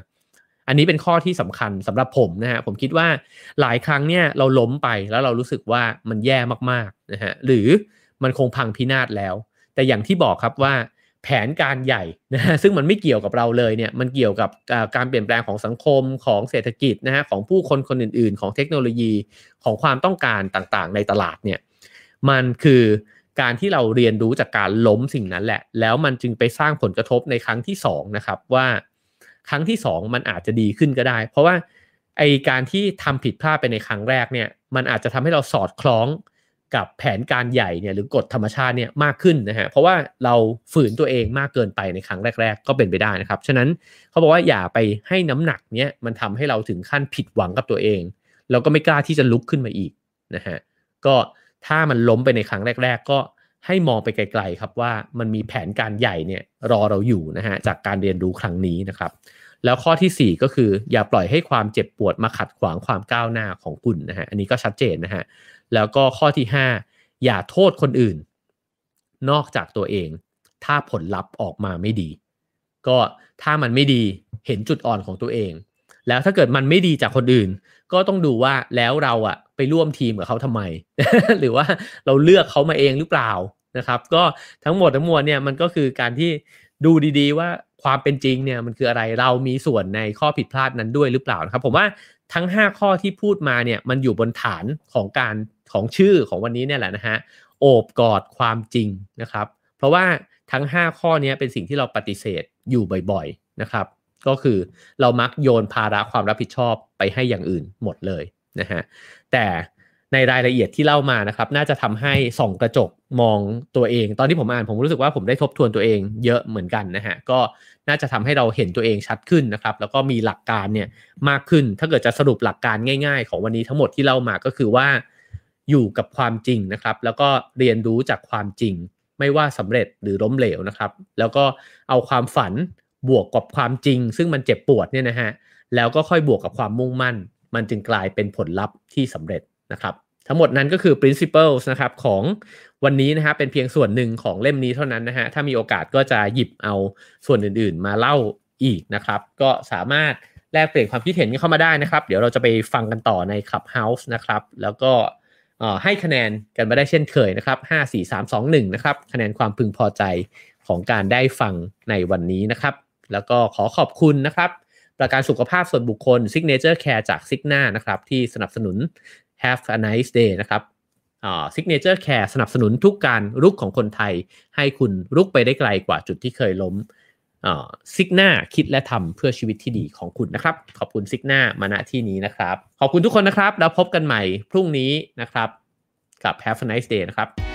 อันนี้เป็นข้อที่สำคัญสำหรับผมนะฮะผมคิดว่าหลายครั้งเนี่ยเราล้มไปแล้วเรารู้สึกว่ามันแย่มากๆนะฮะหรือมันคงพังพินาศแล้ว แต่อย่างที่บอกครับว่าแผนการใหญ่นะฮะซึ่งมันไม่เกี่ยวกับเราเลยเนี่ยมันเกี่ยวกับการเปลี่ยนแปลงของสังคมของเศรษฐกิจนะฮะของผู้คนคนอื่น ๆ ของเทคโนโลยีของความต้องการต่างๆ ในตลาดเนี่ยมันคือการที่เราเรียนรู้จากการล้มสิ่งนั้นแหละ แล้วมันจึงไปสร้างผลกระทบในครั้งที่2นะครับว่า ครั้งที่ 2 มันอาจจะดีขึ้นก็ได้ เพราะว่าไอการที่ทำผิดพลาดไปในครั้งแรกเนี่ยมันอาจจะทำให้เราสอดคล้องกับแผนการใหญ่เนี่ยหรือกฎธรรมชาติเนี่ยมากขึ้นนะฮะเพราะว่าเราฝืนตัวเองมากเกินไปในครั้งแรก ๆ ก็เป็นไปได้นะครับ ฉะนั้นเขาบอกว่าอย่าไปให้น้ำหนักเนี้ยมันทำให้เราถึงขั้นผิดหวังกับตัวเองแล้วก็ไม่กล้าที่จะลุกขึ้นมาอีกนะฮะก็ถ้ามันล้มไปในครั้งแรก ๆ ก็ ให้มองไปไกลๆครับว่ามันมีแผนการใหญ่เนี่ยรอเราอยู่นะฮะจากการเรียนรู้ครั้งนี้นะครับ แล้วข้อที่ 4 ก็คือ อย่าปล่อยให้ความเจ็บปวดมาขัดขวางความก้าวหน้าของคุณนะฮะอันนี้ก็ชัดเจนนะฮะแล้วก็ข้อที่ 5 อย่าโทษคนอื่น นอกจากตัวเอง ถ้าผลลัพธ์ออกมาไม่ดี ก็ถ้ามันไม่ดีเห็นจุดอ่อนของตัวเอง แล้วถ้าเกิดมันไม่ดีจากคนอื่น ก็ต้องดูว่าแล้วเราอะไปร่วมทีมกับเขาทำไม หรือว่าเราเลือกเขามาเองหรือเปล่านะครับ ก็ทั้งหมดทั้งมวลเนี่ยมันก็คือการที่ดูดีๆว่าความเป็นจริงเนี่ยมันคืออะไรเรามีส่วนในข้อผิดพลาดนั้นด้วยหรือเปล่านะครับ ผมว่าทั้ง 5 ข้อที่พูดมาเนี่ยมันอยู่บนฐานของการของชื่อของวันนี้เนี่ยแหละนะฮะโอบกอดความจริงนะครับ เพราะว่าทั้ง 5 ข้อนี้เป็นสิ่งที่เราปฏิเสธอยู่บ่อยๆนะครับ ก็คือเรามักโยนภาระความรับผิดชอบไปให้อย่างอื่นหมดเลยนะฮะแต่ในรายละเอียดที่เล่ามานะครับ น่าจะทำให้ส่องกระจกมองตัวเอง ตอนที่ผมอ่านผมรู้สึกว่าผมได้ทบทวนตัวเองเยอะเหมือนกันนะฮะก็น่าจะทำให้เราเห็นตัวเองชัดขึ้นนะครับ แล้วก็มีหลักการเนี่ยมากขึ้น ถ้าเกิดจะสรุปหลักการง่าย ๆ ของวันนี้ทั้งหมดที่เล่ามาก็คือว่า อยู่กับความจริงนะครับ แล้วก็เรียนรู้จากความจริง ไม่ว่าสำเร็จหรือล้มเหลวนะครับ แล้วก็เอาความฝัน บวกกับความจริง ซึ่งมันเจ็บปวดเนี่ยนะฮะแล้วก็ค่อยบวกกับความมุ่งมั่น มันจึงกลายเป็นผลลัพธ์ที่สำเร็จนะครับทั้งหมดนั้นก็คือ principles นะครับของวันนี้นะฮะเป็นเพียงส่วนหนึ่งของเล่มนี้เท่านั้นนะฮะถ้ามีโอกาสก็จะหยิบเอาส่วนอื่นๆ มาเล่าอีกนะครับ ก็สามารถแลกเปลี่ยนความคิดเห็นกันเข้ามาได้นะครับ เดี๋ยวเราจะไปฟังกันต่อใน Clubhouse นะครับ แล้วก็ให้คะแนนกันมาได้เช่นเคยนะครับ 5 4 3 2 1 นะครับ คะแนนความพึงพอใจของการได้ฟังในวันนี้นะครับ แล้วก็ขอขอบคุณนะครับ ประกันสุขภาพส่วนบุคคล Signature Care จาก Cigna นะครับ ที่สนับสนุน Have a nice day นะครับ Signature Care สนับสนุนทุกการลุกของคนไทย ให้คุณลุกไปได้ไกลกว่าจุดที่เคยล้ม Cigna คิดและทำเพื่อชีวิตที่ดีของคุณนะครับ ขอบคุณ Cigna มาณที่นี้นะครับ ขอบคุณทุกคนนะครับ แล้วพบกันใหม่พรุ่งนี้นะครับ กับ Have a nice day นะครับ